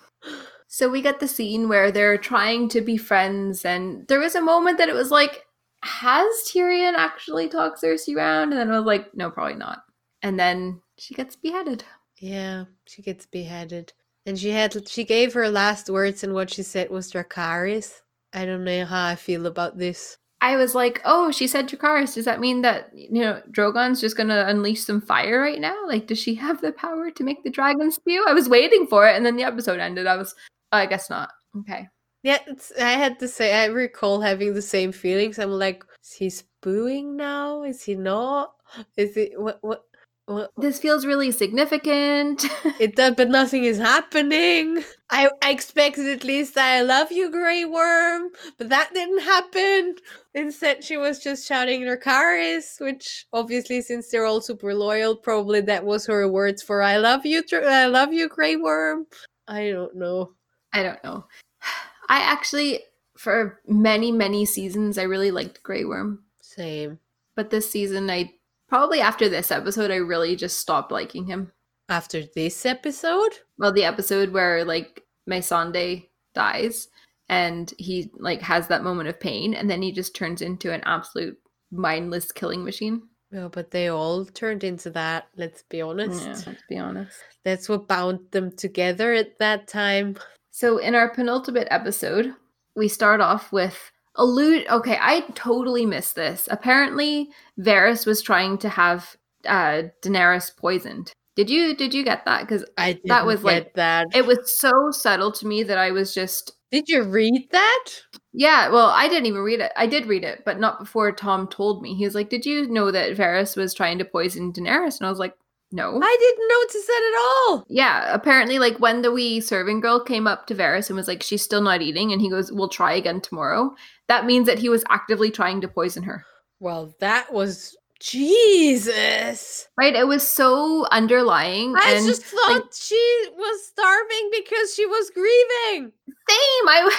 So we get the scene where they're trying to be friends, and there was a moment that it was like, has Tyrion actually talked Cersei around? And then I was like, no, probably not. And then she gets beheaded. Yeah, she gets beheaded. And she had she gave her last words and what she said was Dracarys. I don't know how I feel about this. I was like, oh, she said Dracarys. Does that mean that, you know, Drogon's just going to unleash some fire right now? Like, does she have the power to make the dragon spew? I was waiting for it, and then the episode ended. I was, I guess not. Okay. Yeah, it's, I had to say I recall having the same feelings. I'm like, is he spooing now? Is he not? Is it what what what This feels really significant. it does but nothing is happening. I, I expected at least I love you, Grey Worm, but that didn't happen. Instead she was just shouting Dracarys, which obviously since they're all super loyal, probably that was her words for I love you, I love you, Grey Worm. I don't know. I don't know. I actually, for many, many seasons, I really liked Grey Worm. Same. But this season, I probably after this episode, I really just stopped liking him. After this episode? Well, the episode where like Sunday dies and he like has that moment of pain and then he just turns into an absolute mindless killing machine. No, but they all turned into that, let's be honest. Yeah, let's be honest. That's what bound them together at that time. So in our penultimate episode, we start off with allude. Okay, I totally missed this. Apparently, Varys was trying to have uh, Daenerys poisoned. Did you did you get that? Because I didn't That was, get like- that. it was so subtle to me that I was just Did you read that? yeah. Well, I didn't even read it. I did read it, but not before Tom told me. He was like, "Did you know that Varys was trying to poison Daenerys?" And I was like, "No." I didn't notice that at all. Yeah, apparently, like when the wee serving girl came up to Varys and was like, "She's still not eating," and he goes, "We'll try again tomorrow." That means that he was actively trying to poison her, Well, that was Jesus. right? It was so underlying. I and just thought like, she was starving because she was grieving. same. I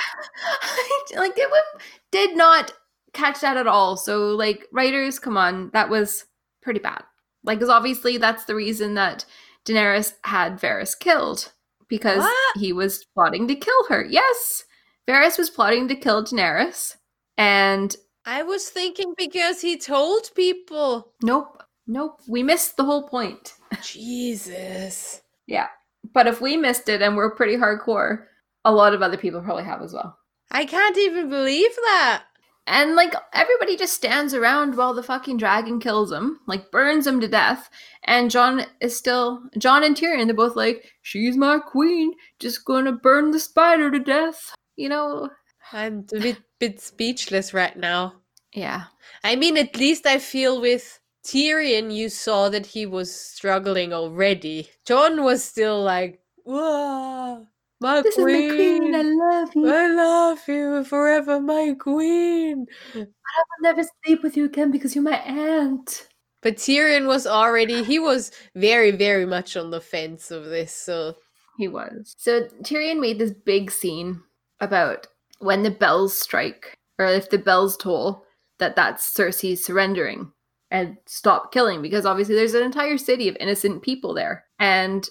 I like it did not catch that at all. So, like, writers, come on, that was pretty bad. Like, because obviously that's the reason that Daenerys had Varys killed because What? he was plotting to kill her. Yes, Varys was plotting to kill Daenerys, and I was thinking because he told people. nope, nope, we missed the whole point. Jesus. Yeah, but if we missed it and we're pretty hardcore, a lot of other people probably have as well. I can't even believe that. And like everybody just stands around while the fucking dragon kills him, like burns him to death. And Jon is still Jon and Tyrion. They're both like, "She's my queen, just gonna burn the spider to death." You know? I'm a bit, bit speechless right now. Yeah. I mean, at least I feel with Tyrion, you saw that he was struggling already. Jon was still like, Whoa, my This queen. is my queen. I love you. I love you forever, my queen. But I'll never sleep with you again because you're my aunt. But Tyrion was already, he was very, very much on the fence of this. So, He was. So Tyrion made this big scene about when the bells strike, or if the bells toll, that that's Cersei surrendering and stop killing, because obviously there's an entire city of innocent people there. And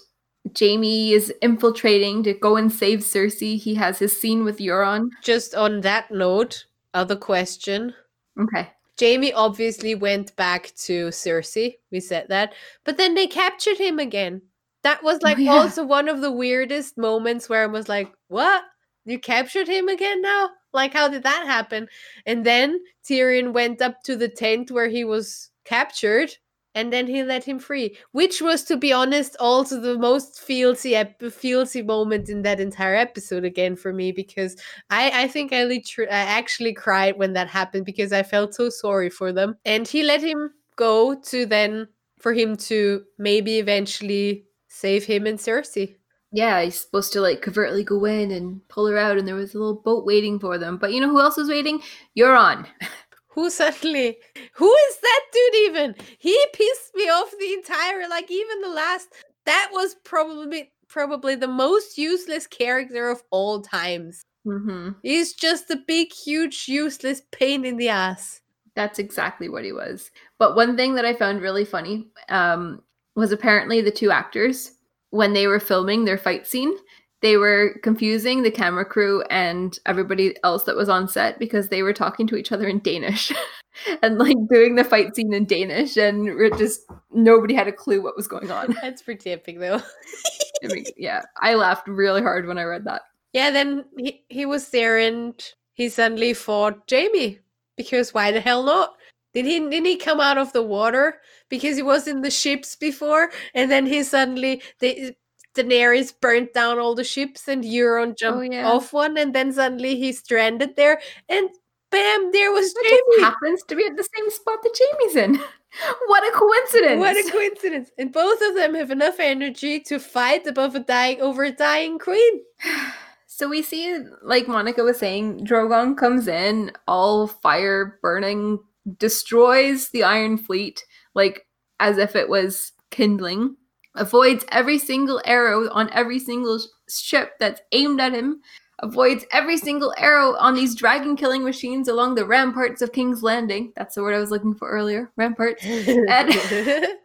Jamie is infiltrating to go and save Cersei. He has his scene with Euron. just on that note, other question. Okay. Jamie obviously went back to Cersei. We said that. But then they captured him again. That was like yeah. also one of the weirdest moments where I was like, what? You captured him again now? Like, how did that happen? And then Tyrion went up to the tent where he was captured and then he let him free, which was, to be honest, also the most feelsy ep- feelsy moment in that entire episode again for me because I I think I, literally, I actually cried when that happened because I felt so sorry for them, and he let him go to then for him to maybe eventually save him and Cersei. Yeah, he's supposed to like covertly go in and pull her out, and there was a little boat waiting for them. But you know who else was waiting? Euron. Who suddenly? Who is that dude even? He pissed me off the entire like even the last that was probably probably the most useless character of all times. mm-hmm. He's just a big, huge, useless pain in the ass. That's exactly what he was. But one thing that I found really funny um, was apparently the two actors, when they were filming their fight scene, they were confusing the camera crew and everybody else that was on set because they were talking to each other in Danish and like doing the fight scene in Danish, and it just nobody had a clue what was going on. That's pretty epic though. I mean, yeah, I laughed really hard when I read that. yeah, then he, he was there and he suddenly fought Jamie. Because why the hell not? Did he didn't he come out of the water because he was in the ships before and then he suddenly they Daenerys burnt down all the ships and Euron oh, jumped yeah. off one and then suddenly he's stranded there and bam there was It Jamie. happens to be at the same spot that Jamie's in. what a coincidence! What a coincidence! And both of them have enough energy to fight above a dying over a dying queen. So we see, like Monika was saying, Drogon comes in, all fire burning, destroys the Iron Fleet, like as if it was kindling, avoids every single arrow on every single sh- ship that's aimed at him, avoids every single arrow on these dragon killing machines along the ramparts of King's Landing. That's the word I was looking for earlier ramparts. and,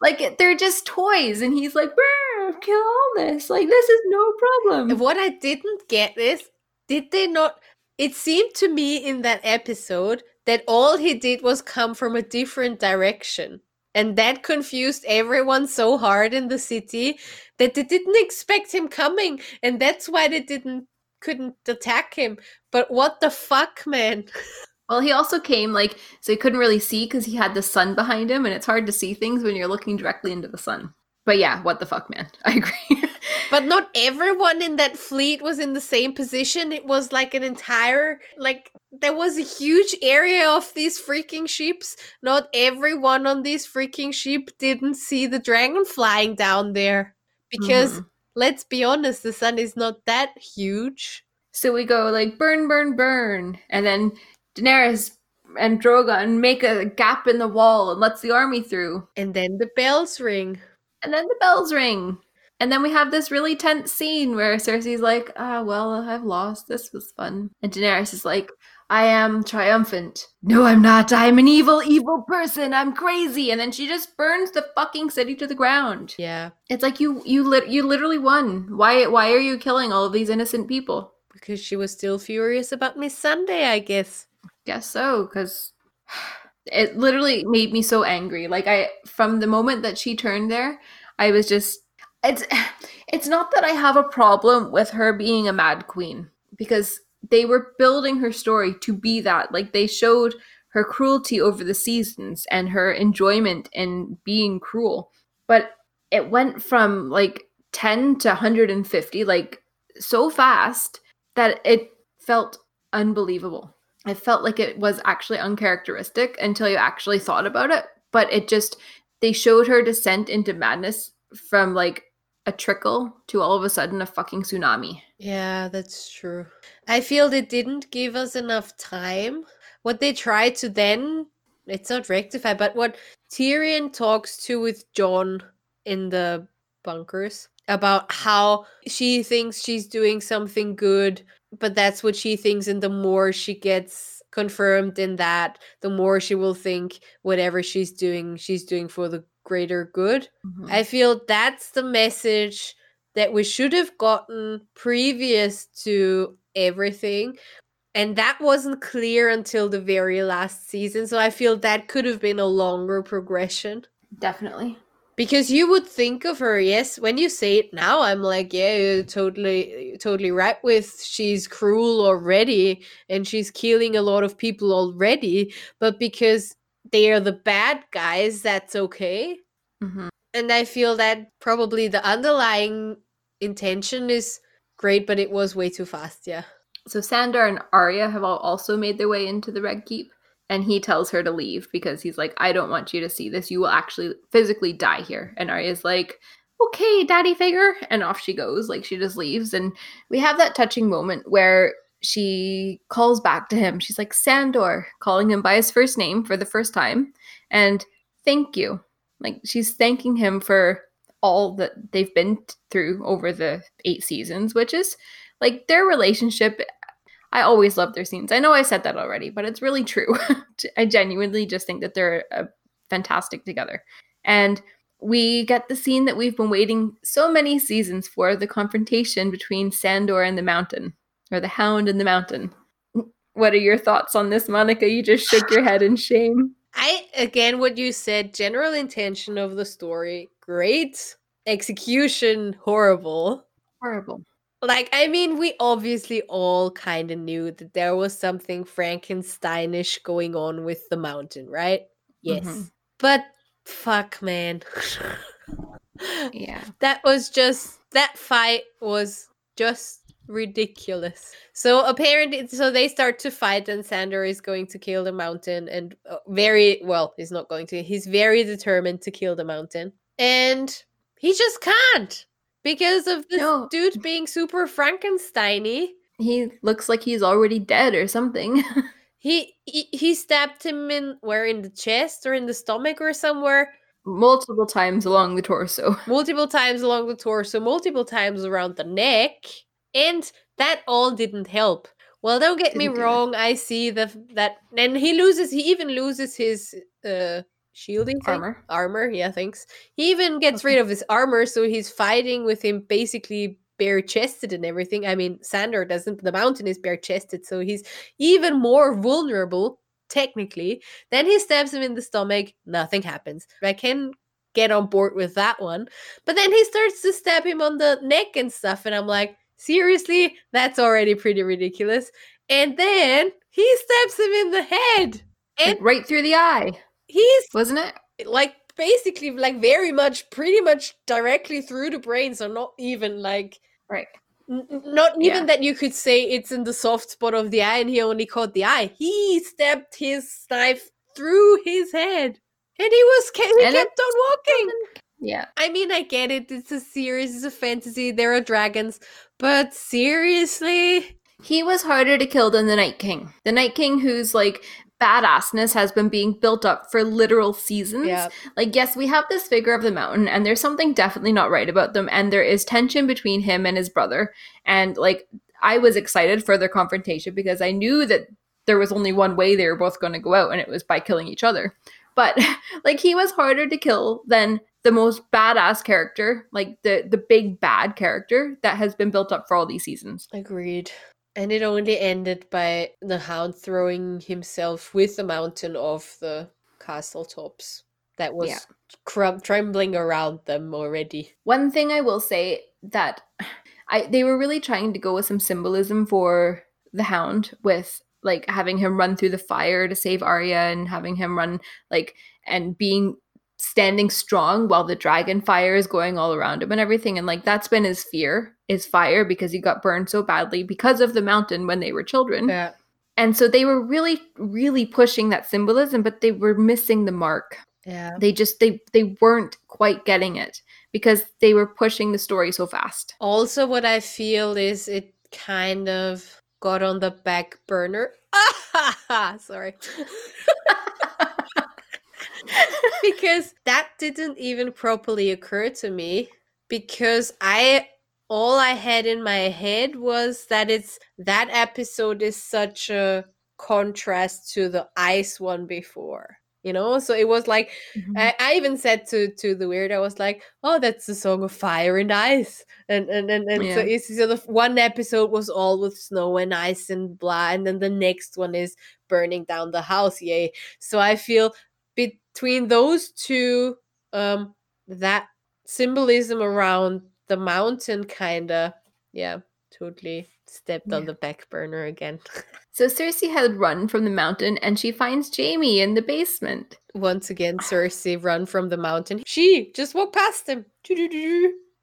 Like they're just toys, and he's like, "Brr, kill all this. Like, this is no problem. what I didn't get is, did they not? It seemed to me in that episode that all he did was come from a different direction. And that confused everyone so hard in the city that they didn't expect him coming. And that's why they didn't couldn't attack him. But what the fuck, man? Well, he also came like so he couldn't really see because he had the sun behind him, and it's hard to see things when you're looking directly into the sun. But yeah, what the fuck, man? I agree. But not everyone in that fleet was in the same position. It was like an entire like there was a huge area of these freaking ships. Not everyone on these freaking ship didn't see the dragon flying down there. Because Mhm. let's be honest, the sun is not that huge. so we go like burn, burn, burn, and then Daenerys and Drogon make a gap in the wall and lets the army through, And then the bells ring. and then the bells ring. And then we have this really tense scene where Cersei's like, ah, well, I've lost. This was fun. And Daenerys is like, I am triumphant. No, I'm not. I'm an evil, evil person. I'm crazy. And then she just burns the fucking city to the ground. Yeah. It's like you, you, lit, you literally won. Why, why are you killing all of these innocent people? Because she was still furious about Missandei, I guess. Guess so, because it literally made me so angry. Like I, from the moment that she turned there, I was just. It's, it's not that I have a problem with her being a mad queen because they were building her story to be that. Like they showed her cruelty over the seasons and her enjoyment in being cruel, but it went from like ten to hundred and fifty, like so fast that it felt unbelievable. It felt like it was actually uncharacteristic until you actually thought about it. But it just, they showed her descent into madness from like a trickle to all of a sudden a fucking tsunami. Yeah, that's true. I feel they didn't give us enough time. What they tried to then, it's not rectify, but what Tyrion talks to with Jon in the bunkers about how she thinks she's doing something good, but that's what she thinks, and the more she gets confirmed in that, the more she will think whatever she's doing, she's doing for the greater good. Mm-hmm. I feel that's the message that we should have gotten previous to everything. And that wasn't clear until the very last season. So I feel that could have been a longer progression. Definitely. Because you would think of her, yes, when you say it now, I'm like, yeah, you're totally you're totally right with she's cruel already and she's killing a lot of people already. But because they are the bad guys, that's okay. Mhm. And I feel that probably the underlying intention is great, but it was way too fast. Yeah. So Sandor and Arya have all also made their way into the Red Keep, and he tells her to leave because he's like, "I don't want you to see this. You will actually physically die here." And Arya's like, "Okay, Daddy figure," and off she goes. Like she just leaves, and we have that touching moment where she calls back to him. She's like, "Sandor," calling him by his first name for the first time, and thank you. Like she's thanking him for all that they've been through over the eight seasons, which is like their relationship. I always love their scenes. I know i said that already but it's really true. I genuinely just think that they're uh, fantastic together. And we get the scene that we've been waiting so many seasons for the confrontation between sandor and the mountain or the hound and the mountain what are your thoughts on this monika you just shook your head in shame I again what you said, general intention of the story, great. Execution, horrible. horrible Like, I mean, we obviously all kind of knew that there was something Frankensteinish going on with the mountain, right? Yes. Mhm. But fuck, man. yeah that was just that fight was just ridiculous. So apparently, so they start to fight, and Sandor is going to kill the mountain, and uh, very well, he's not going to. He's very determined to kill the mountain, and he just can't because of this No. dude being super Frankensteiny. he looks like he's already dead or something He, he he stabbed him in where in the chest or in the stomach or somewhere multiple times along the torso multiple times along the torso, multiple times around the neck, and that all didn't help. Well, don't get me Didn't it. wrong. I see the that, and he loses. He even loses his uh shielding thing? armor Armor, yeah, thanks. He even gets rid of his armor, so he's fighting with him basically bare chested and everything. I mean, Sandor doesn't. The mountain is bare chested, so he's even more vulnerable technically. Then he stabs him in the stomach. Nothing happens. I can get on board with that one. But then he starts to stab him on the neck and stuff, and I'm like, seriously, that's already pretty ridiculous. And then he stabs him in the head, and like right through the eye he's wasn't it like basically like very much, pretty much directly through the brain. So not even like right N- not even Yeah. that you could say it's in the soft spot of the eye and he only caught the eye. He stabbed his knife through his head. And he was he And kept on walking. Yeah I mean, I get it. It's a series, it's a fantasy, there are dragons. But seriously? He was harder to kill than the Night King. The Night King, whose like badassness has been being built up for literal seasons. Yeah. Like, yes, we have this figure of the mountain, and there's something definitely not right about them, and there is tension between him and his brother. And like, I was excited for their confrontation because I knew that there was only one way they were both going to go out, and it was by killing each other. But like, he was harder to kill than the most badass character, like the the big bad character that has been built up for all these seasons. Agreed. And it only ended by the hound throwing himself with the mountain off the castle tops. That was Yeah. crum- trembling around them already. One thing I will say that I they were really trying to go with some symbolism for the hound with like having him run through the fire to save Arya and having him run like and being standing strong while the dragon fire is going all around him and everything and like that's been his fear is fire because he got burned so badly because of the mountain when they were children Yeah. and so they were really really pushing that symbolism but they were missing the mark Yeah. they just they they weren't quite getting it because they were pushing the story so fast Also, what I feel is it kind of got on the back burner. Sorry. because that didn't even properly occur to me because I all I had in my head was that it's that episode is such a contrast to the ice one before. You know, so it was like I, I even said to to the weird, I was like, "Oh, that's the song of fire and ice," and and and, and so, it's, so the one episode was all with snow and ice and blah, and then the next one is burning down the house. Yay! So I feel between those two, um, that symbolism around the mountain, kinda, yeah, totally stepped on the back burner again. So Cersei had run from the mountain and she finds Jamie in the basement. Once again, Cersei run from the mountain. She just walked past him.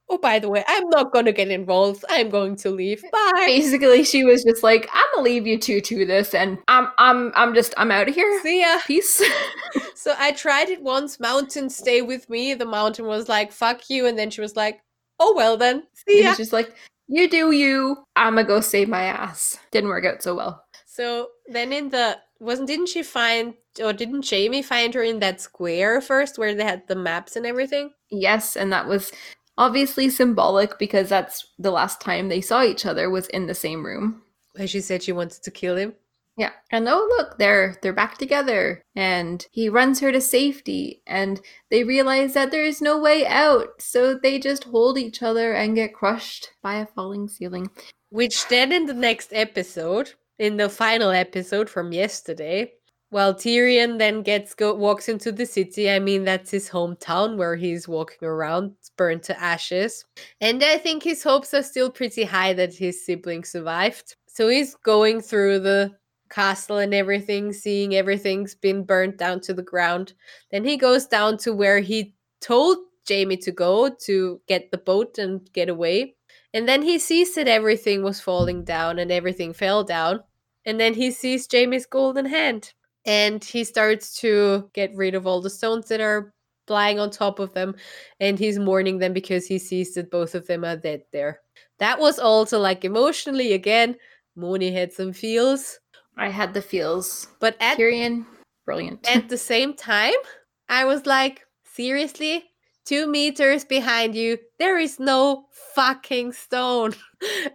Oh, by the way, I'm not gonna get involved. I'm going to leave. Bye. Basically, she was just like, "I'm gonna leave you two to this, and I'm, I'm, I'm just, I'm out of here. See ya. Peace." So I tried it once. Mountain, stay with me. The mountain was like, "Fuck you," and then she was like, "Oh well, then. See And ya." He's just like, "You do you. I'm gonna go save my ass." Didn't work out so well. So then in the wasn't didn't she find or didn't Jamie find her in that square first where they had the maps and everything? Yes, and that was obviously symbolic because that's the last time they saw each other was in the same room. Where she said she wanted to kill him. Yeah. And oh look, they're they're back together. And he runs her to safety and they realize that there is no way out. So they just hold each other and get crushed by a falling ceiling. Which then in the next episode, in the final episode from yesterday, well, Tyrion then gets go walks into the city, I mean that's his hometown where he's walking around, burned to ashes. And I think his hopes are still pretty high that his siblings survived. So he's going through the castle and everything, seeing everything's been burnt down to the ground. Then he goes down to where he told Jamie to go to get the boat and get away. And then he sees that everything was falling down and everything fell down. And then he sees Jamie's golden hand. And he starts to get rid of all the stones that are lying on top of them. And he's mourning them because he sees that both of them are dead there. That was also like emotionally again. Moni had some feels. I had the feels. But at Tyrion, brilliant. at the same time, I was like, seriously? Two meters behind you, there is no fucking stone.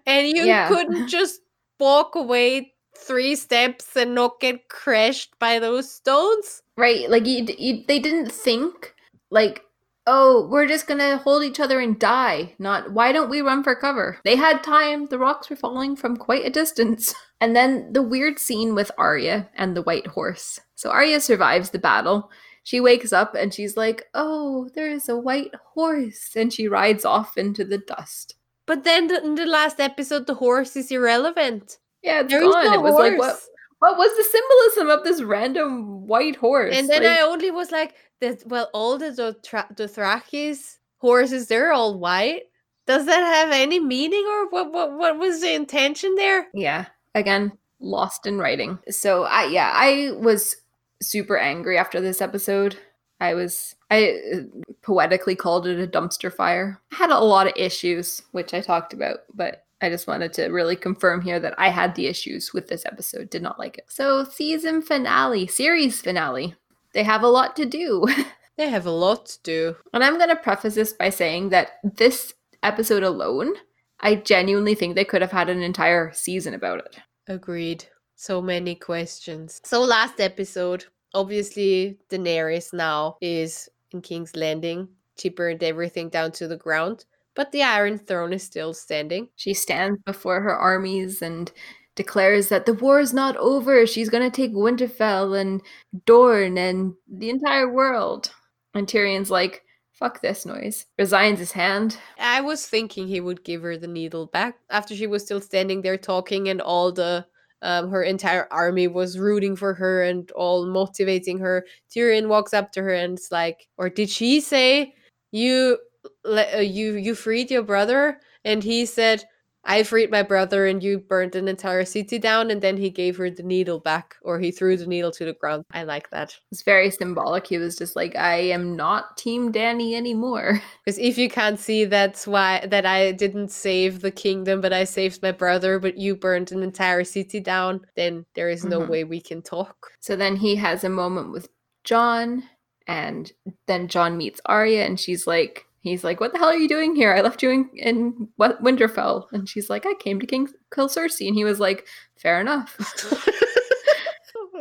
And you Yeah. couldn't just walk away three steps and not get crushed by those stones? right, like you, you, they didn't think like, oh, we're just gonna hold each other and die. Not why don't we run for cover? They had time. The rocks were falling from quite a distance. And then the weird scene with Arya and the white horse. So Arya survives the battle. She wakes up and she's like, "Oh, there's a white horse," and she rides off into the dust. But then the, in the last episode, the horse is irrelevant. Yeah, it's There is gone. no it was horse. like what? What was the symbolism of this random white horse? And then Like- I only was like, that, well, all the Dothra- Dothrakis horses, they're all white. Does that have any meaning or what, what, what was the intention there? Yeah. Again, lost in writing. So I yeah, I was super angry after this episode. I was I uh, poetically called it a dumpster fire. I had a lot of issues, which I talked about, but I just wanted to really confirm here that I had the issues with this episode. Did not like it. So season finale, series finale. They have a lot to do. They have a lot to do. And I'm going to preface this by saying that this episode alone, I genuinely think they could have had an entire season about it. Agreed. So many questions. So last episode, obviously Daenerys now is in King's Landing. She burned everything down to the ground, but the Iron Throne is still standing. She stands before her armies and declares that the war is not over. She's going to take Winterfell and Dorne and the entire world. And Tyrion's like, fuck this noise. Resigns his hand. I was thinking he would give her the needle back after she was still standing there talking and all the um, her entire army was rooting for her and all motivating her. Tyrion walks up to her and it's like, or did she say you uh, you you freed your brother? And he said, I freed my brother and you burned an entire city down. And then he gave her the needle back, or he threw the needle to the ground. I like that. It's very symbolic. He was just like, I am not Team Danny anymore. Because if you can't see, that's why that I didn't save the kingdom, but I saved my brother, but you burned an entire city down, then there is no Mhm. way we can talk. So then he has a moment with Jon, and then Jon meets Arya, and she's like, he's like, "What the hell are you doing here? I left you in, in Winterfell." And she's like, "I came to King kill Cersei," and he was like, "Fair enough."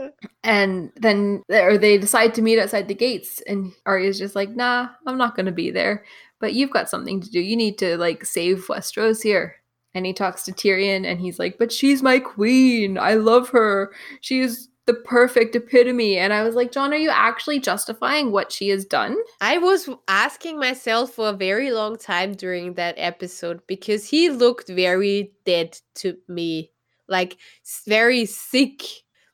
and then or they decide to meet outside the gates, and Arya's just like, "Nah, I'm not gonna be there. But you've got something to do. You need to like save Westeros here." And he talks to Tyrion, and he's like, "But she's my queen. I love her. She's the perfect epitome. And I was like, Jon, are you actually justifying what she has done? I was asking myself for a very long time during that episode because he looked very dead to me, like very sick.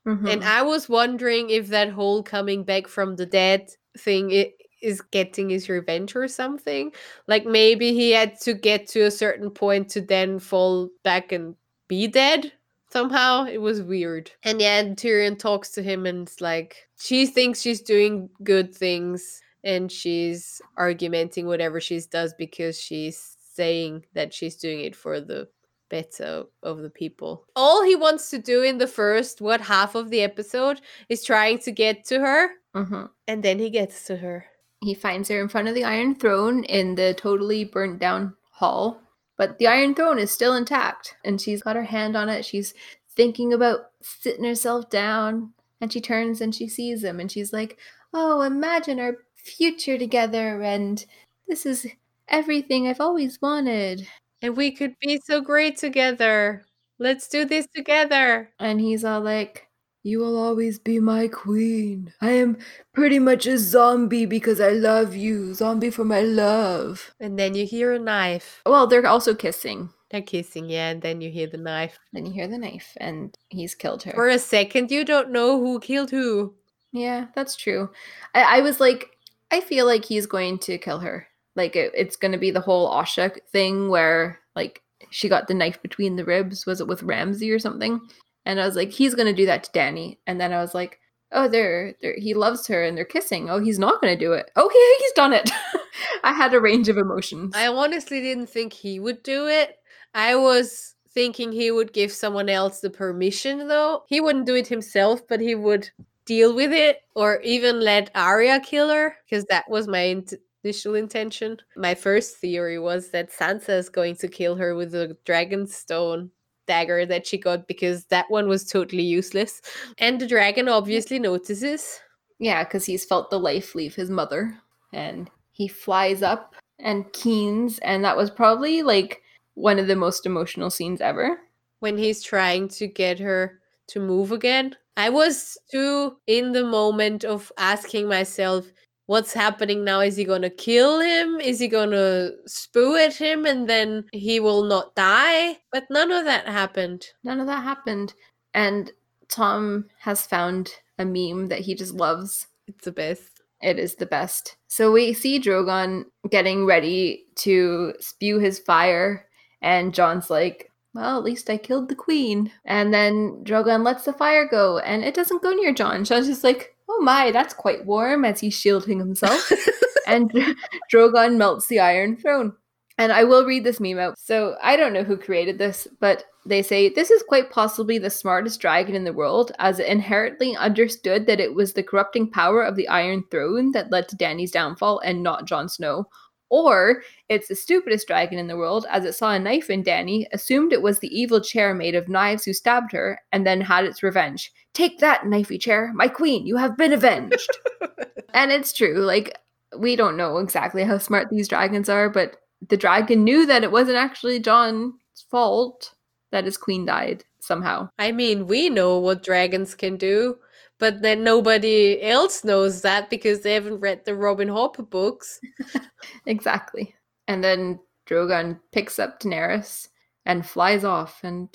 Mm-hmm. And I was wondering if that whole coming back from the dead thing is getting his revenge or something. Like maybe he had to get to a certain point to then fall back and be dead somehow. It was weird. And yeah, Tyrion talks to him and it's like she thinks she's doing good things and she's argumenting whatever she does because she's saying that she's doing it for the better of the people. All he wants to do in the first what half of the episode is trying to get to her Mm-hmm. and then he gets to her. He finds her in front of the Iron Throne in the totally burnt down hall. But the Iron Throne is still intact, and she's got her hand on it. She's thinking about sitting herself down, and she turns and she sees him, and she's like, Oh, imagine our future together, and this is everything I've always wanted. And we could be so great together. Let's do this together. And he's all like, You will always be my queen. I am pretty much a zombie because I love you. Zombie for my love. And then you hear a knife. Well, they're also kissing. They're kissing, yeah, and then you hear the knife. Then you hear the knife, and he's killed her. For a second, you don't know who killed who. yeah, that's true. I, I was like, I feel like he's going to kill her. Like it, it's going to be the whole Asha thing where like she got the knife between the ribs. Was it with Ramsay or something? And I was like, he's going to do that to Danny. And then I was like, oh, they're, they're he loves her and they're kissing. Oh, he's not going to do it. Oh, Okay, he's done it. I had a range of emotions. I honestly didn't think he would do it. I was thinking he would give someone else the permission, though. He wouldn't do it himself, but he would deal with it or even let Arya kill her, because that was my int- initial intention. My first theory was that Sansa is going to kill her with the dragon dragonstone dagger that she got because that one was totally useless. And the dragon obviously notices. Yeah, because he's felt the life leave his mother. And he flies up and keens. And that was probably like one of the most emotional scenes ever. when he's trying to get her to move again. I was too in the moment of asking myself, what's happening now? Is he gonna kill him? Is he gonna spew at him and then he will not die? But none of that happened. None of that happened. And Tom has found a meme that he just loves. It's the best. It is the best. So we see Drogon getting ready to spew his fire, and Jon's like, Well, at least I killed the queen. And then Drogon lets the fire go, and it doesn't go near Jon. Jon's just like, Oh my, that's quite warm as he's shielding himself. and Drogon melts the Iron Throne. And I will read this meme out. So I don't know who created this, but they say this is quite possibly the smartest dragon in the world, as it inherently understood that it was the corrupting power of the Iron Throne that led to Danny's downfall and not Jon Snow. Or it's the stupidest dragon in the world, as it saw a knife in Danny, assumed it was the evil chair made of knives who stabbed her, and then had its revenge. Take that, knifey chair, my queen, you have been avenged. and it's true, like, we don't know exactly how smart these dragons are, but the dragon knew that it wasn't actually Jon's fault that his queen died somehow. I mean, we know what dragons can do, but then nobody else knows that because they haven't read the Robin Hopper books. Exactly. And then Drogon picks up Daenerys and flies off, and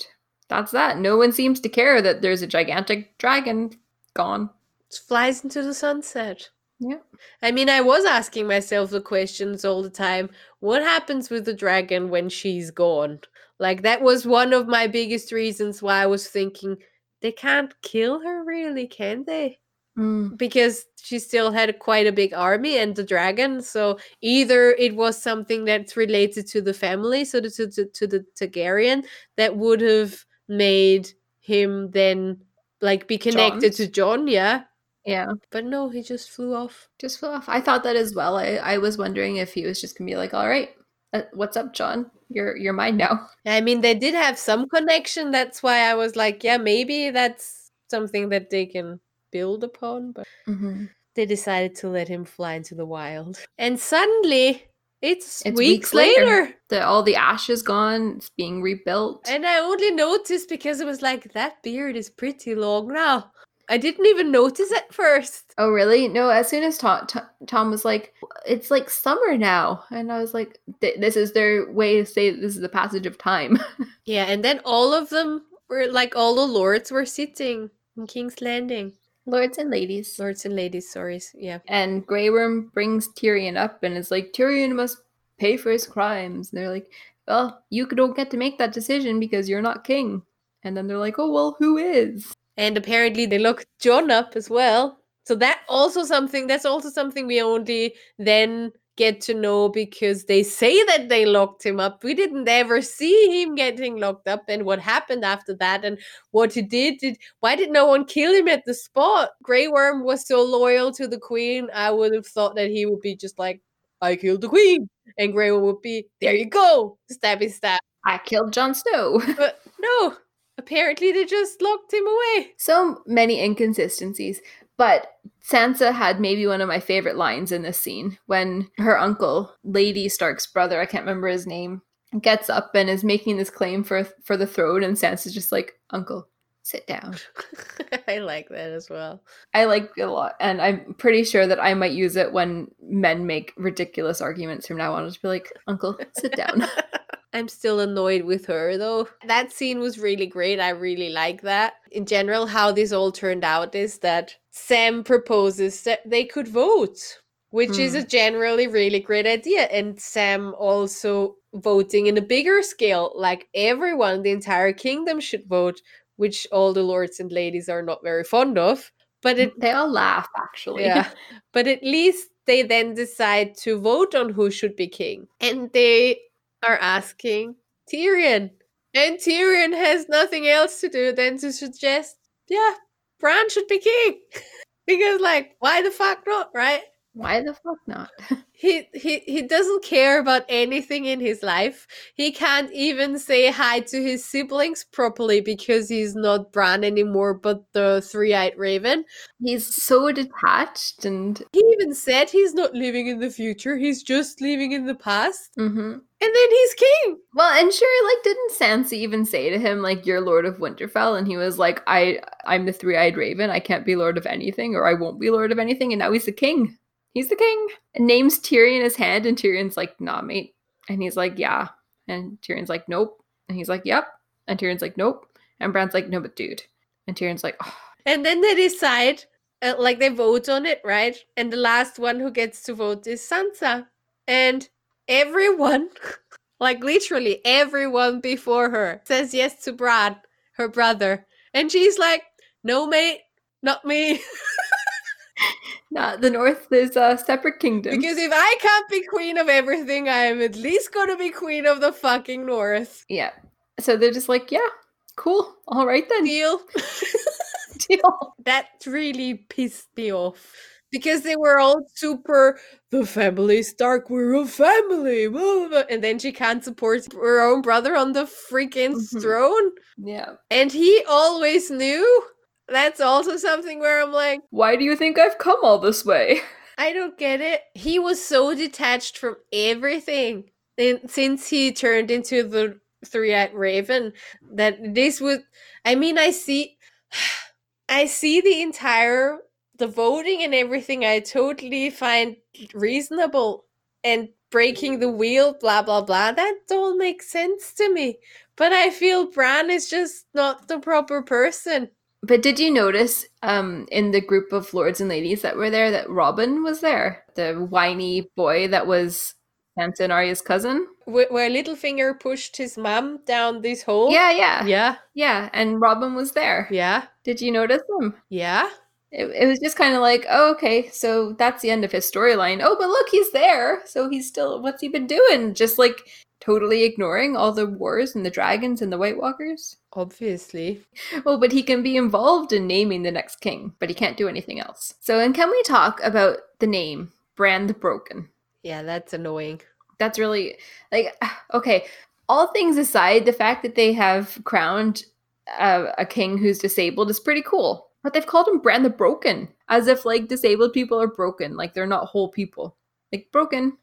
that's that. No one seems to care that there's a gigantic dragon gone. It flies into the sunset. Yeah. I mean, I was asking myself the questions all the time. What happens with the dragon when she's gone? Like, that was one of my biggest reasons why I was thinking they can't kill her, really, can they? Mm, Because she still had quite a big army and the dragon. So, either it was something that's related to the family, so to, to, to the Targaryen, that would have made him then, like, be connected to Jon, yeah. yeah. But no, he just flew off. Just flew off. I thought that as well. I, I was wondering if he was just gonna be like, all right, uh, what's up, Jon? You're you're mine now. I mean, they did have some connection. That's why I was like, yeah, maybe that's something that they can build upon. But Mm-hmm. they decided to let him fly into the wild. And suddenly, it's, It's weeks, weeks later. later. The, all the ash is gone. It's being rebuilt. And I only noticed because it was like, that beard is pretty long now. I didn't even notice at first. Oh, really? No, as soon as Tom, Tom, Tom was like, it's like summer now. And I was like, this is their way to say this is the passage of time. Yeah, and then all of them were like all the lords were sitting in King's Landing. Lords and ladies. Lords and ladies, sorry. Yeah. And Grey Worm brings Tyrion up and is like, Tyrion must pay for his crimes. And they're like, well, you don't get to make that decision because you're not king. And then they're like, oh, well, who is? And apparently they looked Jon up as well. So that also something that's also something we only then get to know because they say that they locked him up. We didn't ever see him getting locked up and what happened after that and what he did. did why did no one kill him at the spot? Grey Worm was so loyal to the queen. I would have thought that he would be just like, I killed the queen. And Grey Worm would be, there you go, stabby stab. I killed Jon Snow. But no, apparently they just locked him away. so many inconsistencies. But Sansa had maybe one of my favorite lines in this scene when her uncle, Lady Stark's brother, I can't remember his name, gets up and is making this claim for for the throne, and Sansa's just like, "Uncle, sit down." I like that as well. I like it a lot, and I'm pretty sure that I might use it when men make ridiculous arguments from now on. I'll just be like, "Uncle, sit down." I'm still annoyed with her though. That scene was really great. I really like that. In general, how this all turned out is that Sam proposes that they could vote, which is hmm. a generally really great idea. And Sam also voting in a bigger scale, like everyone, the entire kingdom should vote, which all the lords and ladies are not very fond of. But it mm, they all laugh, actually. yeah. But at least they then decide to vote on who should be king. And they are asking Tyrion. And Tyrion has nothing else to do than to suggest, yeah, Bran should be king. because like, why the fuck not, right? Why the fuck not? He, he he doesn't care about anything in his life. He can't even say hi to his siblings properly because he's not Bran anymore, but the three-eyed raven. He's so detached and. He even said he's not living in the future. He's just living in the past. hmm And then he's king. Well, and sure, like, didn't Sansa even say to him, like, "You're Lord of Winterfell," and he was like, "I, I'm the three-eyed raven. I can't be Lord of anything, or I won't be Lord of anything." And now he's the king. He's the king. And names Tyrion his hand, and Tyrion's like, "Nah, mate." And he's like, "Yeah." And Tyrion's like, "Nope." And he's like, "Yep." And Tyrion's like, "Nope." And Bran's like, "No, but dude." And Tyrion's like, oh. And then they decide, uh, like they vote on it, right? And the last one who gets to vote is Sansa. And everyone, like literally everyone before her, says yes to Bran, her brother. And she's like, no, mate, not me. "Nah, the North is a separate kingdom." because if I can't be queen of everything, I am at least going to be queen of the fucking North. yeah. So they're just like, "Yeah, cool, all right then." Deal. Deal. that really pissed me off because they were all super the family stark we're a family blah, blah, blah," and then she can't support her own brother on the freaking Mhm. throne Yeah. and he always knew that's also something where i'm like Why do you think I've come all this way? i don't get it. He was so detached from everything and since he turned into the three-eyed raven that this would i mean i see i see the entire the voting and everything. I totally find reasonable and breaking the wheel blah blah blah. That all makes sense to me. But i feel bran is just not the proper person But did you notice um in the group of lords and ladies that were there that Robin was there? The whiny boy that was Sansa Arya's cousin? Wh- where Littlefinger pushed his mum down this hole Yeah, yeah. yeah Yeah, and Robin was there. yeah Did you notice him? yeah It, it was just kind of like, oh, okay, so that's the end of his storyline. Oh, but look, he's there. So he's still, what's he been doing? Just like totally ignoring all the wars and the dragons and the White Walkers? Obviously Well, but he can be involved in naming the next king, but he can't do anything else. So, and can we talk about the name Bran the Broken? yeah that's annoying That's really like okay. All things aside, the fact that they have crowned uh, a king who's disabled is pretty cool. But they've called him Bran the Broken, as if like disabled people are broken, like they're not whole people. Like broken.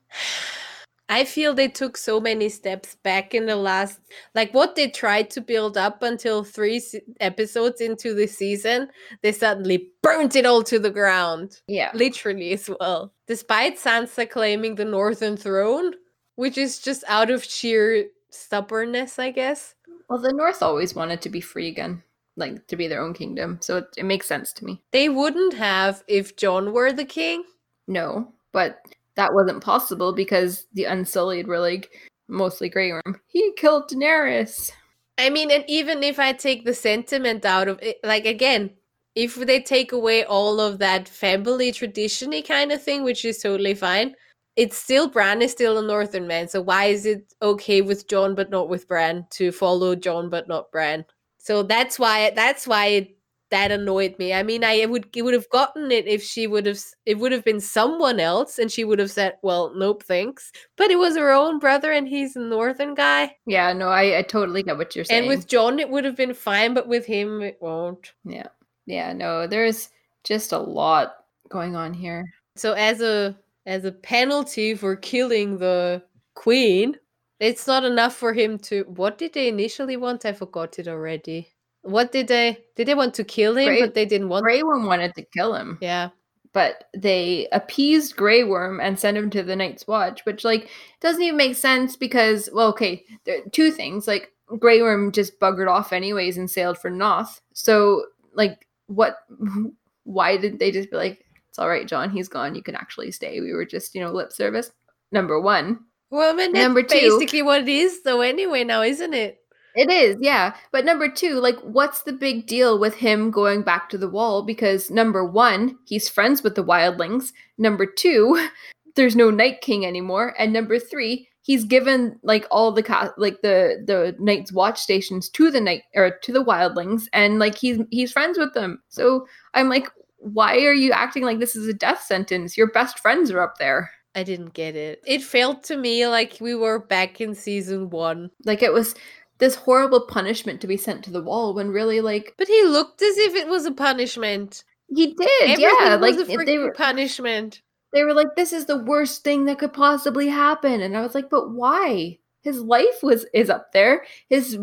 I feel they took so many steps back in the last, like what they tried to build up until three se- episodes into the season, they suddenly burnt it all to the ground. Yeah. Literally as well. Despite Sansa claiming the Northern Throne, which is just out of sheer stubbornness, I guess. Well, the North always wanted to be free again, like to be their own kingdom. So it, it makes sense to me. They wouldn't have if Jon were the king. No, but that wasn't possible because the Unsullied were like mostly Grey Worm. He killed Daenerys. I mean, and even if I take the sentiment out of it, like again, if they take away all of that family tradition-y kind of thing, which is totally fine, it's still Bran is still a northern man. So why is it okay with Jon but not with Bran to follow Jon but not Bran? So that's why that's why it, that annoyed me. I mean, I would it would have gotten it if she would have it would have been someone else and she would have said, "Well, nope, thanks." But it was her own brother and he's a northern guy. Yeah, no, I, I totally get what you're saying. And with Jon it would have been fine, but with him it won't. yeah, yeah, no, there's just a lot going on here. So as a as a penalty for killing the queen, it's not enough for him to what did they initially want? I forgot it already. What did they did they want to kill him Grey- but they didn't want Grey Worm wanted to kill him, Yeah. but they appeased Grey Worm and sent him to the Night's Watch, which like doesn't even make sense because well, okay, there are two things. Like Grey Worm just buggered off anyways and sailed for Naath. So like what why didn't they just be like, It's all right, Jon, he's gone, you can actually stay. We were just, you know, lip service. Number one. Well, I mean, that's Number two- basically what it is, though. Anyway, now isn't it? It is, yeah. But number two, like, what's the big deal with him going back to the wall? Because number one, he's friends with the wildlings. Number two, there's no Night King anymore. And number three, he's given like all the ca- like the the Night's Watch stations to the night or to the wildlings, and like he's he's friends with them. So I'm like, why are you acting like this is a death sentence? Your best friends are up there. I didn't get it. It felt to me like we were back in season one. Like it was this horrible punishment to be sent to the wall when really like But he looked as if it was a punishment. he did, Everything yeah. was Like a they were punishment. they were like, this is the worst thing that could possibly happen. And I was like, but why? His life was is up there. His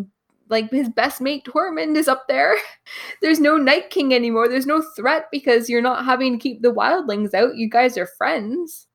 like his best mate Tormund is up there. There's no Night King anymore. There's no threat because you're not having to keep the wildlings out. You guys are friends.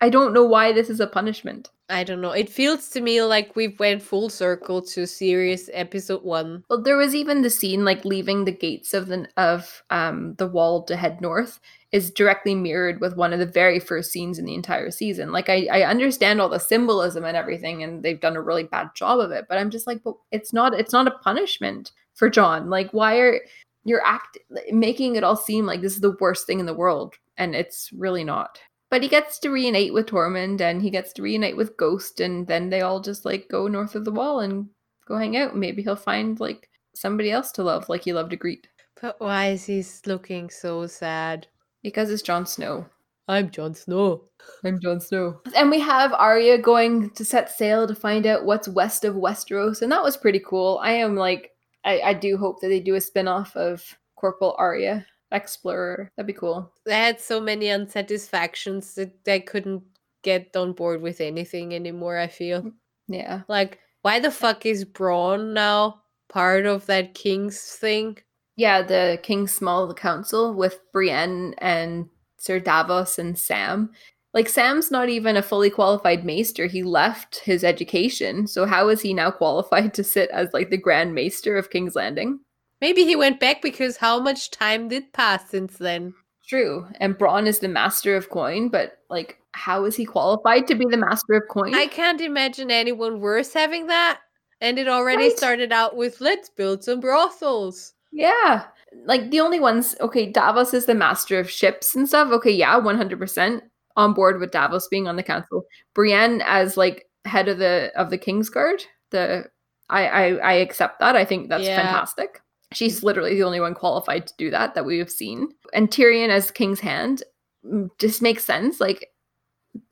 I don't know why this is a punishment. I don't know. It feels to me like we've went full circle to series episode one. Well, there was even the scene like leaving the gates of the of um the wall to head north is directly mirrored with one of the very first scenes in the entire season. Like I, I understand all the symbolism and everything, and they've done a really bad job of it. But I'm just like, but it's not it's not a punishment for Jon. Like, why are you're act making it all seem like this is the worst thing in the world, and it's really not. But he gets to reunite with Tormund, and he gets to reunite with Ghost, and then they all just like go north of the wall and go hang out. Maybe he'll find like somebody else to love, like he loved Ygritte, But why is he looking so sad? because it's Jon Snow. I'm Jon Snow. I'm Jon Snow. And we have Arya going to set sail to find out what's west of Westeros, and that was pretty cool. I am like, I, I do hope that they do a spin off of Corporal Arya Explorer. That'd be cool. I had so many unsatisfactions that I couldn't get on board with anything anymore, I feel. Mm, yeah. Like, why the fuck is Bronn now part of that King's thing? Yeah, the King's Small Council with Brienne and Sir Davos and Sam. Like, Sam's not even a fully qualified maester. He left his education. So, how is he now qualified to sit as like the Grand Maester of King's Landing? Maybe he went back because how much time did pass since then? True. And Bronn is the master of coin, but like, how is he qualified to be the master of coin? I can't imagine anyone worse having that. And it already Right. started out with let's build some brothels. yeah. Like, the only ones, okay, Davos is the master of ships and stuff. Okay, yeah, 100% on board with Davos being on the council. Brienne as like head of the of the Kingsguard. The I I, I accept that. I think that's Yeah. fantastic. She's literally the only one qualified to do that that we have seen. And Tyrion as King's Hand mm, just makes sense. Like,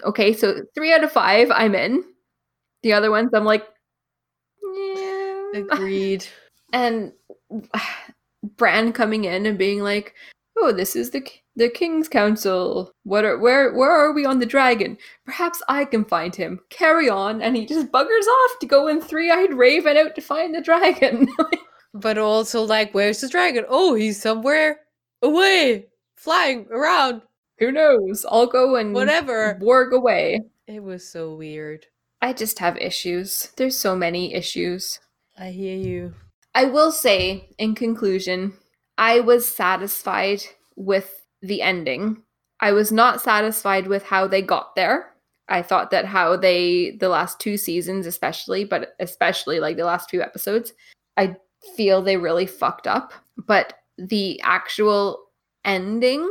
okay, so three out of five, I'm in. The other ones, I'm like, yeah. Agreed. and Bran coming in and being like, "Oh, this is the the King's Council. What are where where are we on the dragon? Perhaps I can find him. Carry on, and he just buggers off to go in three-eyed raven out to find the dragon. But also, like, where's the dragon? Oh, he's somewhere away, flying around. Who knows? I'll go and Whatever. warg away. It was so weird. I just have issues. There's so many issues. I hear you. I will say, in conclusion, I was satisfied with the ending. I was not satisfied with how they got there. I thought that how they, the last two seasons, especially, but especially like the last few episodes, I feel they really fucked up. But the actual ending,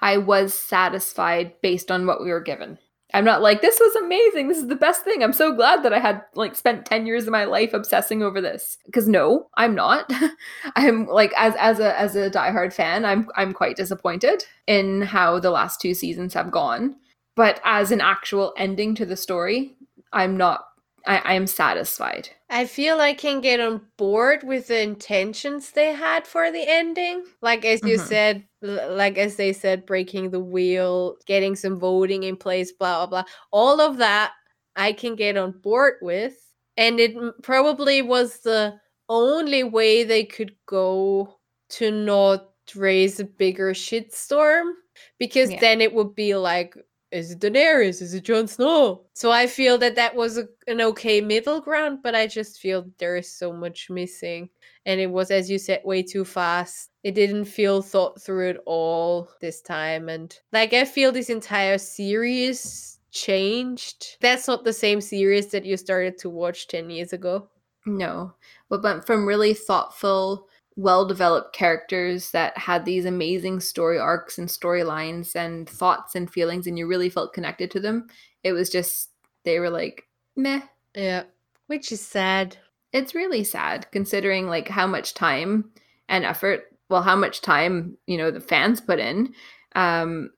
I was satisfied based on what we were given. I'm not like this was amazing. This is the best thing. I'm so glad that I had like spent 10 years of my life obsessing over this. Cuz no, I'm not. I'm like as as a as a diehard fan, I'm I'm quite disappointed in how the last two seasons have gone. But as an actual ending to the story, I'm not I, I am satisfied. I feel I can get on board with the intentions they had for the ending. Like as you Mhm. said, like as they said, breaking the wheel, getting some voting in place, blah blah blah. All of that I can get on board with, and it probably was the only way they could go to not raise a bigger shitstorm, because Yeah. then it would be like is it Daenerys? Is it Jon Snow? So I feel that that was a, an okay middle ground, but I just feel there is so much missing. And it was, as you said, way too fast. It didn't feel thought through at all this time. And like, I feel this entire series changed. That's not the same series that you started to watch 10 years ago. No, but but from really thoughtful, well developed characters that had these amazing story arcs and storylines and thoughts and feelings, and you really felt connected to them. It was just, they were like, meh. Yeah. Which is sad. It's really sad considering like how much time and effort, well, how much time, you know, the fans put in. Um,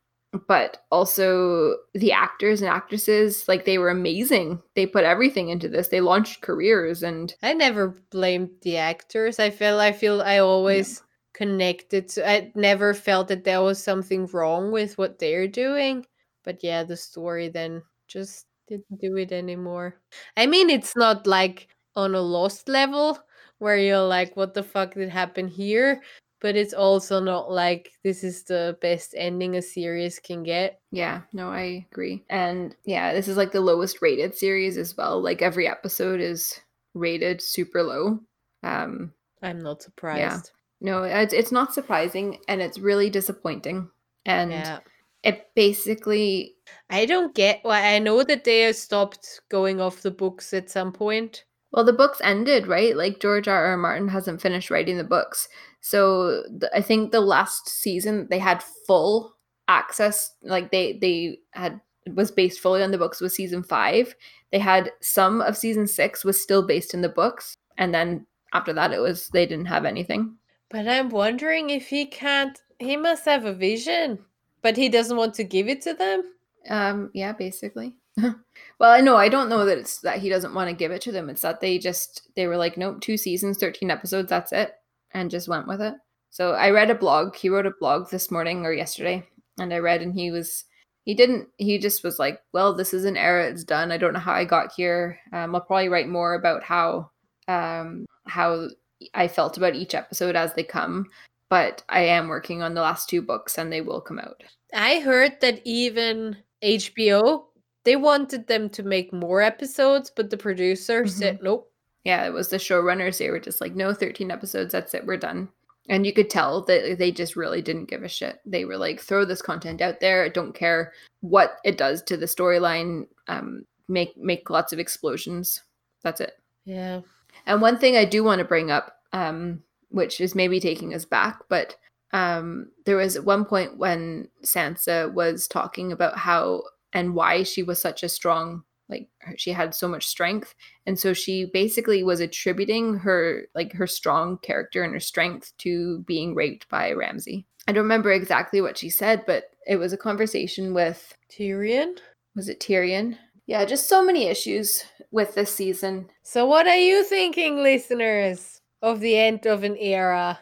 but also the actors and actresses, like they were amazing. They put everything into this. They launched careers and I never blamed the actors. I feel I feel I always connected to I never felt that there was something wrong with what they're doing. But yeah, the story then just didn't do it anymore. I mean it's not like on a lost level where you're like, what the fuck did happen here? But it's also not like this is the best ending a series can get. Yeah, no, I agree. And yeah, this is like the lowest rated series as well. Like every episode is rated super low. Um I'm not surprised. Yeah. no, it's it's not surprising and it's really disappointing. And yeah. it basically I don't get why I know that they have stopped going off the books at some point. well the books ended, right? Like George R. R. Martin hasn't finished writing the books. So th- I think the last season they had full access like they they had was based fully on the books was season 5. They had some of season 6 was still based in the books and then after that it was they didn't have anything. But I'm wondering if he can't he must have a vision, but he doesn't want to give it to them. Um, yeah, basically. well, I know I don't know that it's that he doesn't want to give it to them. It's that they just they were like, nope, two seasons, thirteen episodes, that's it, and just went with it. So I read a blog. He wrote a blog this morning or yesterday, and I read, and he was he didn't he just was like, well, this is an era, it's done. I don't know how I got here. Um, I'll probably write more about how um how I felt about each episode as they come. But I am working on the last two books, and they will come out. I heard that even HBO they wanted them to make more episodes, but the producer said nope. Yeah, it was the showrunners. They were just like, no, 13 episodes. That's it. We're done. And you could tell that they just really didn't give a shit. They were like, throw this content out there. I don't care what it does to the storyline. Um, make make lots of explosions. That's it. Yeah. And one thing I do want to bring up, um, which is maybe taking us back, but um, there was at one point when Sansa was talking about how and why she was such a strong, like she had so much strength, and so she basically was attributing her like her strong character and her strength to being raped by Ramsay. I don't remember exactly what she said, but it was a conversation with Tyrion. was it Tyrion? Yeah, just so many issues with this season. So what are you thinking, listeners, of the end of an era?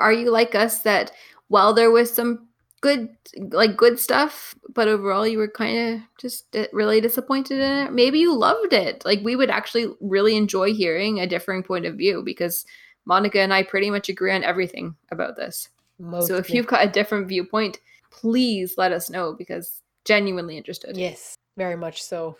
are you like us that while there was some good like good stuff but overall you were kind of just uh, really disappointed in it. Maybe you loved it. Like we would actually really enjoy hearing a differing point of view because monika and i pretty much agree on everything about this. So if you've got a different viewpoint please let us know because genuinely interested. Yes, very much so.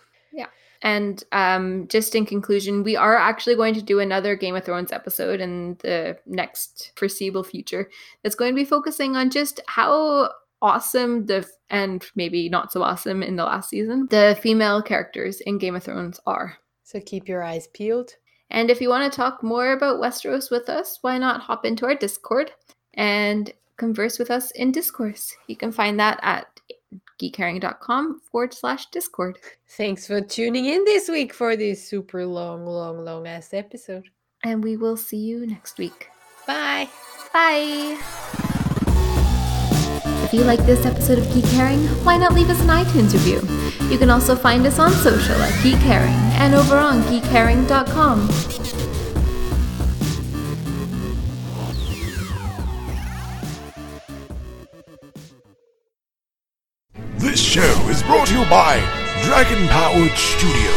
And um, just in conclusion, we are actually going to do another Game of Thrones episode in the next foreseeable future that's going to be focusing on just how awesome the and maybe not so awesome in the last season the female characters in Game of Thrones are. So keep your eyes peeled. And if you want to talk more about Westeros with us, why not hop into our Discord and converse with us in discourse? You can find that at geekherring.com forward slash discord. Thanks for tuning in this week for this super long, long, long ass episode. And we will see you next week. Bye. Bye. If you like this episode of Geek Herring, why not leave us an iTunes review? You can also find us on social at Geek Herring and over on geekherring.com. This show is brought to you by Dragon Powered Studio.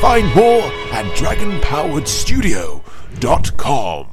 Find more at dragonpoweredstudio.com.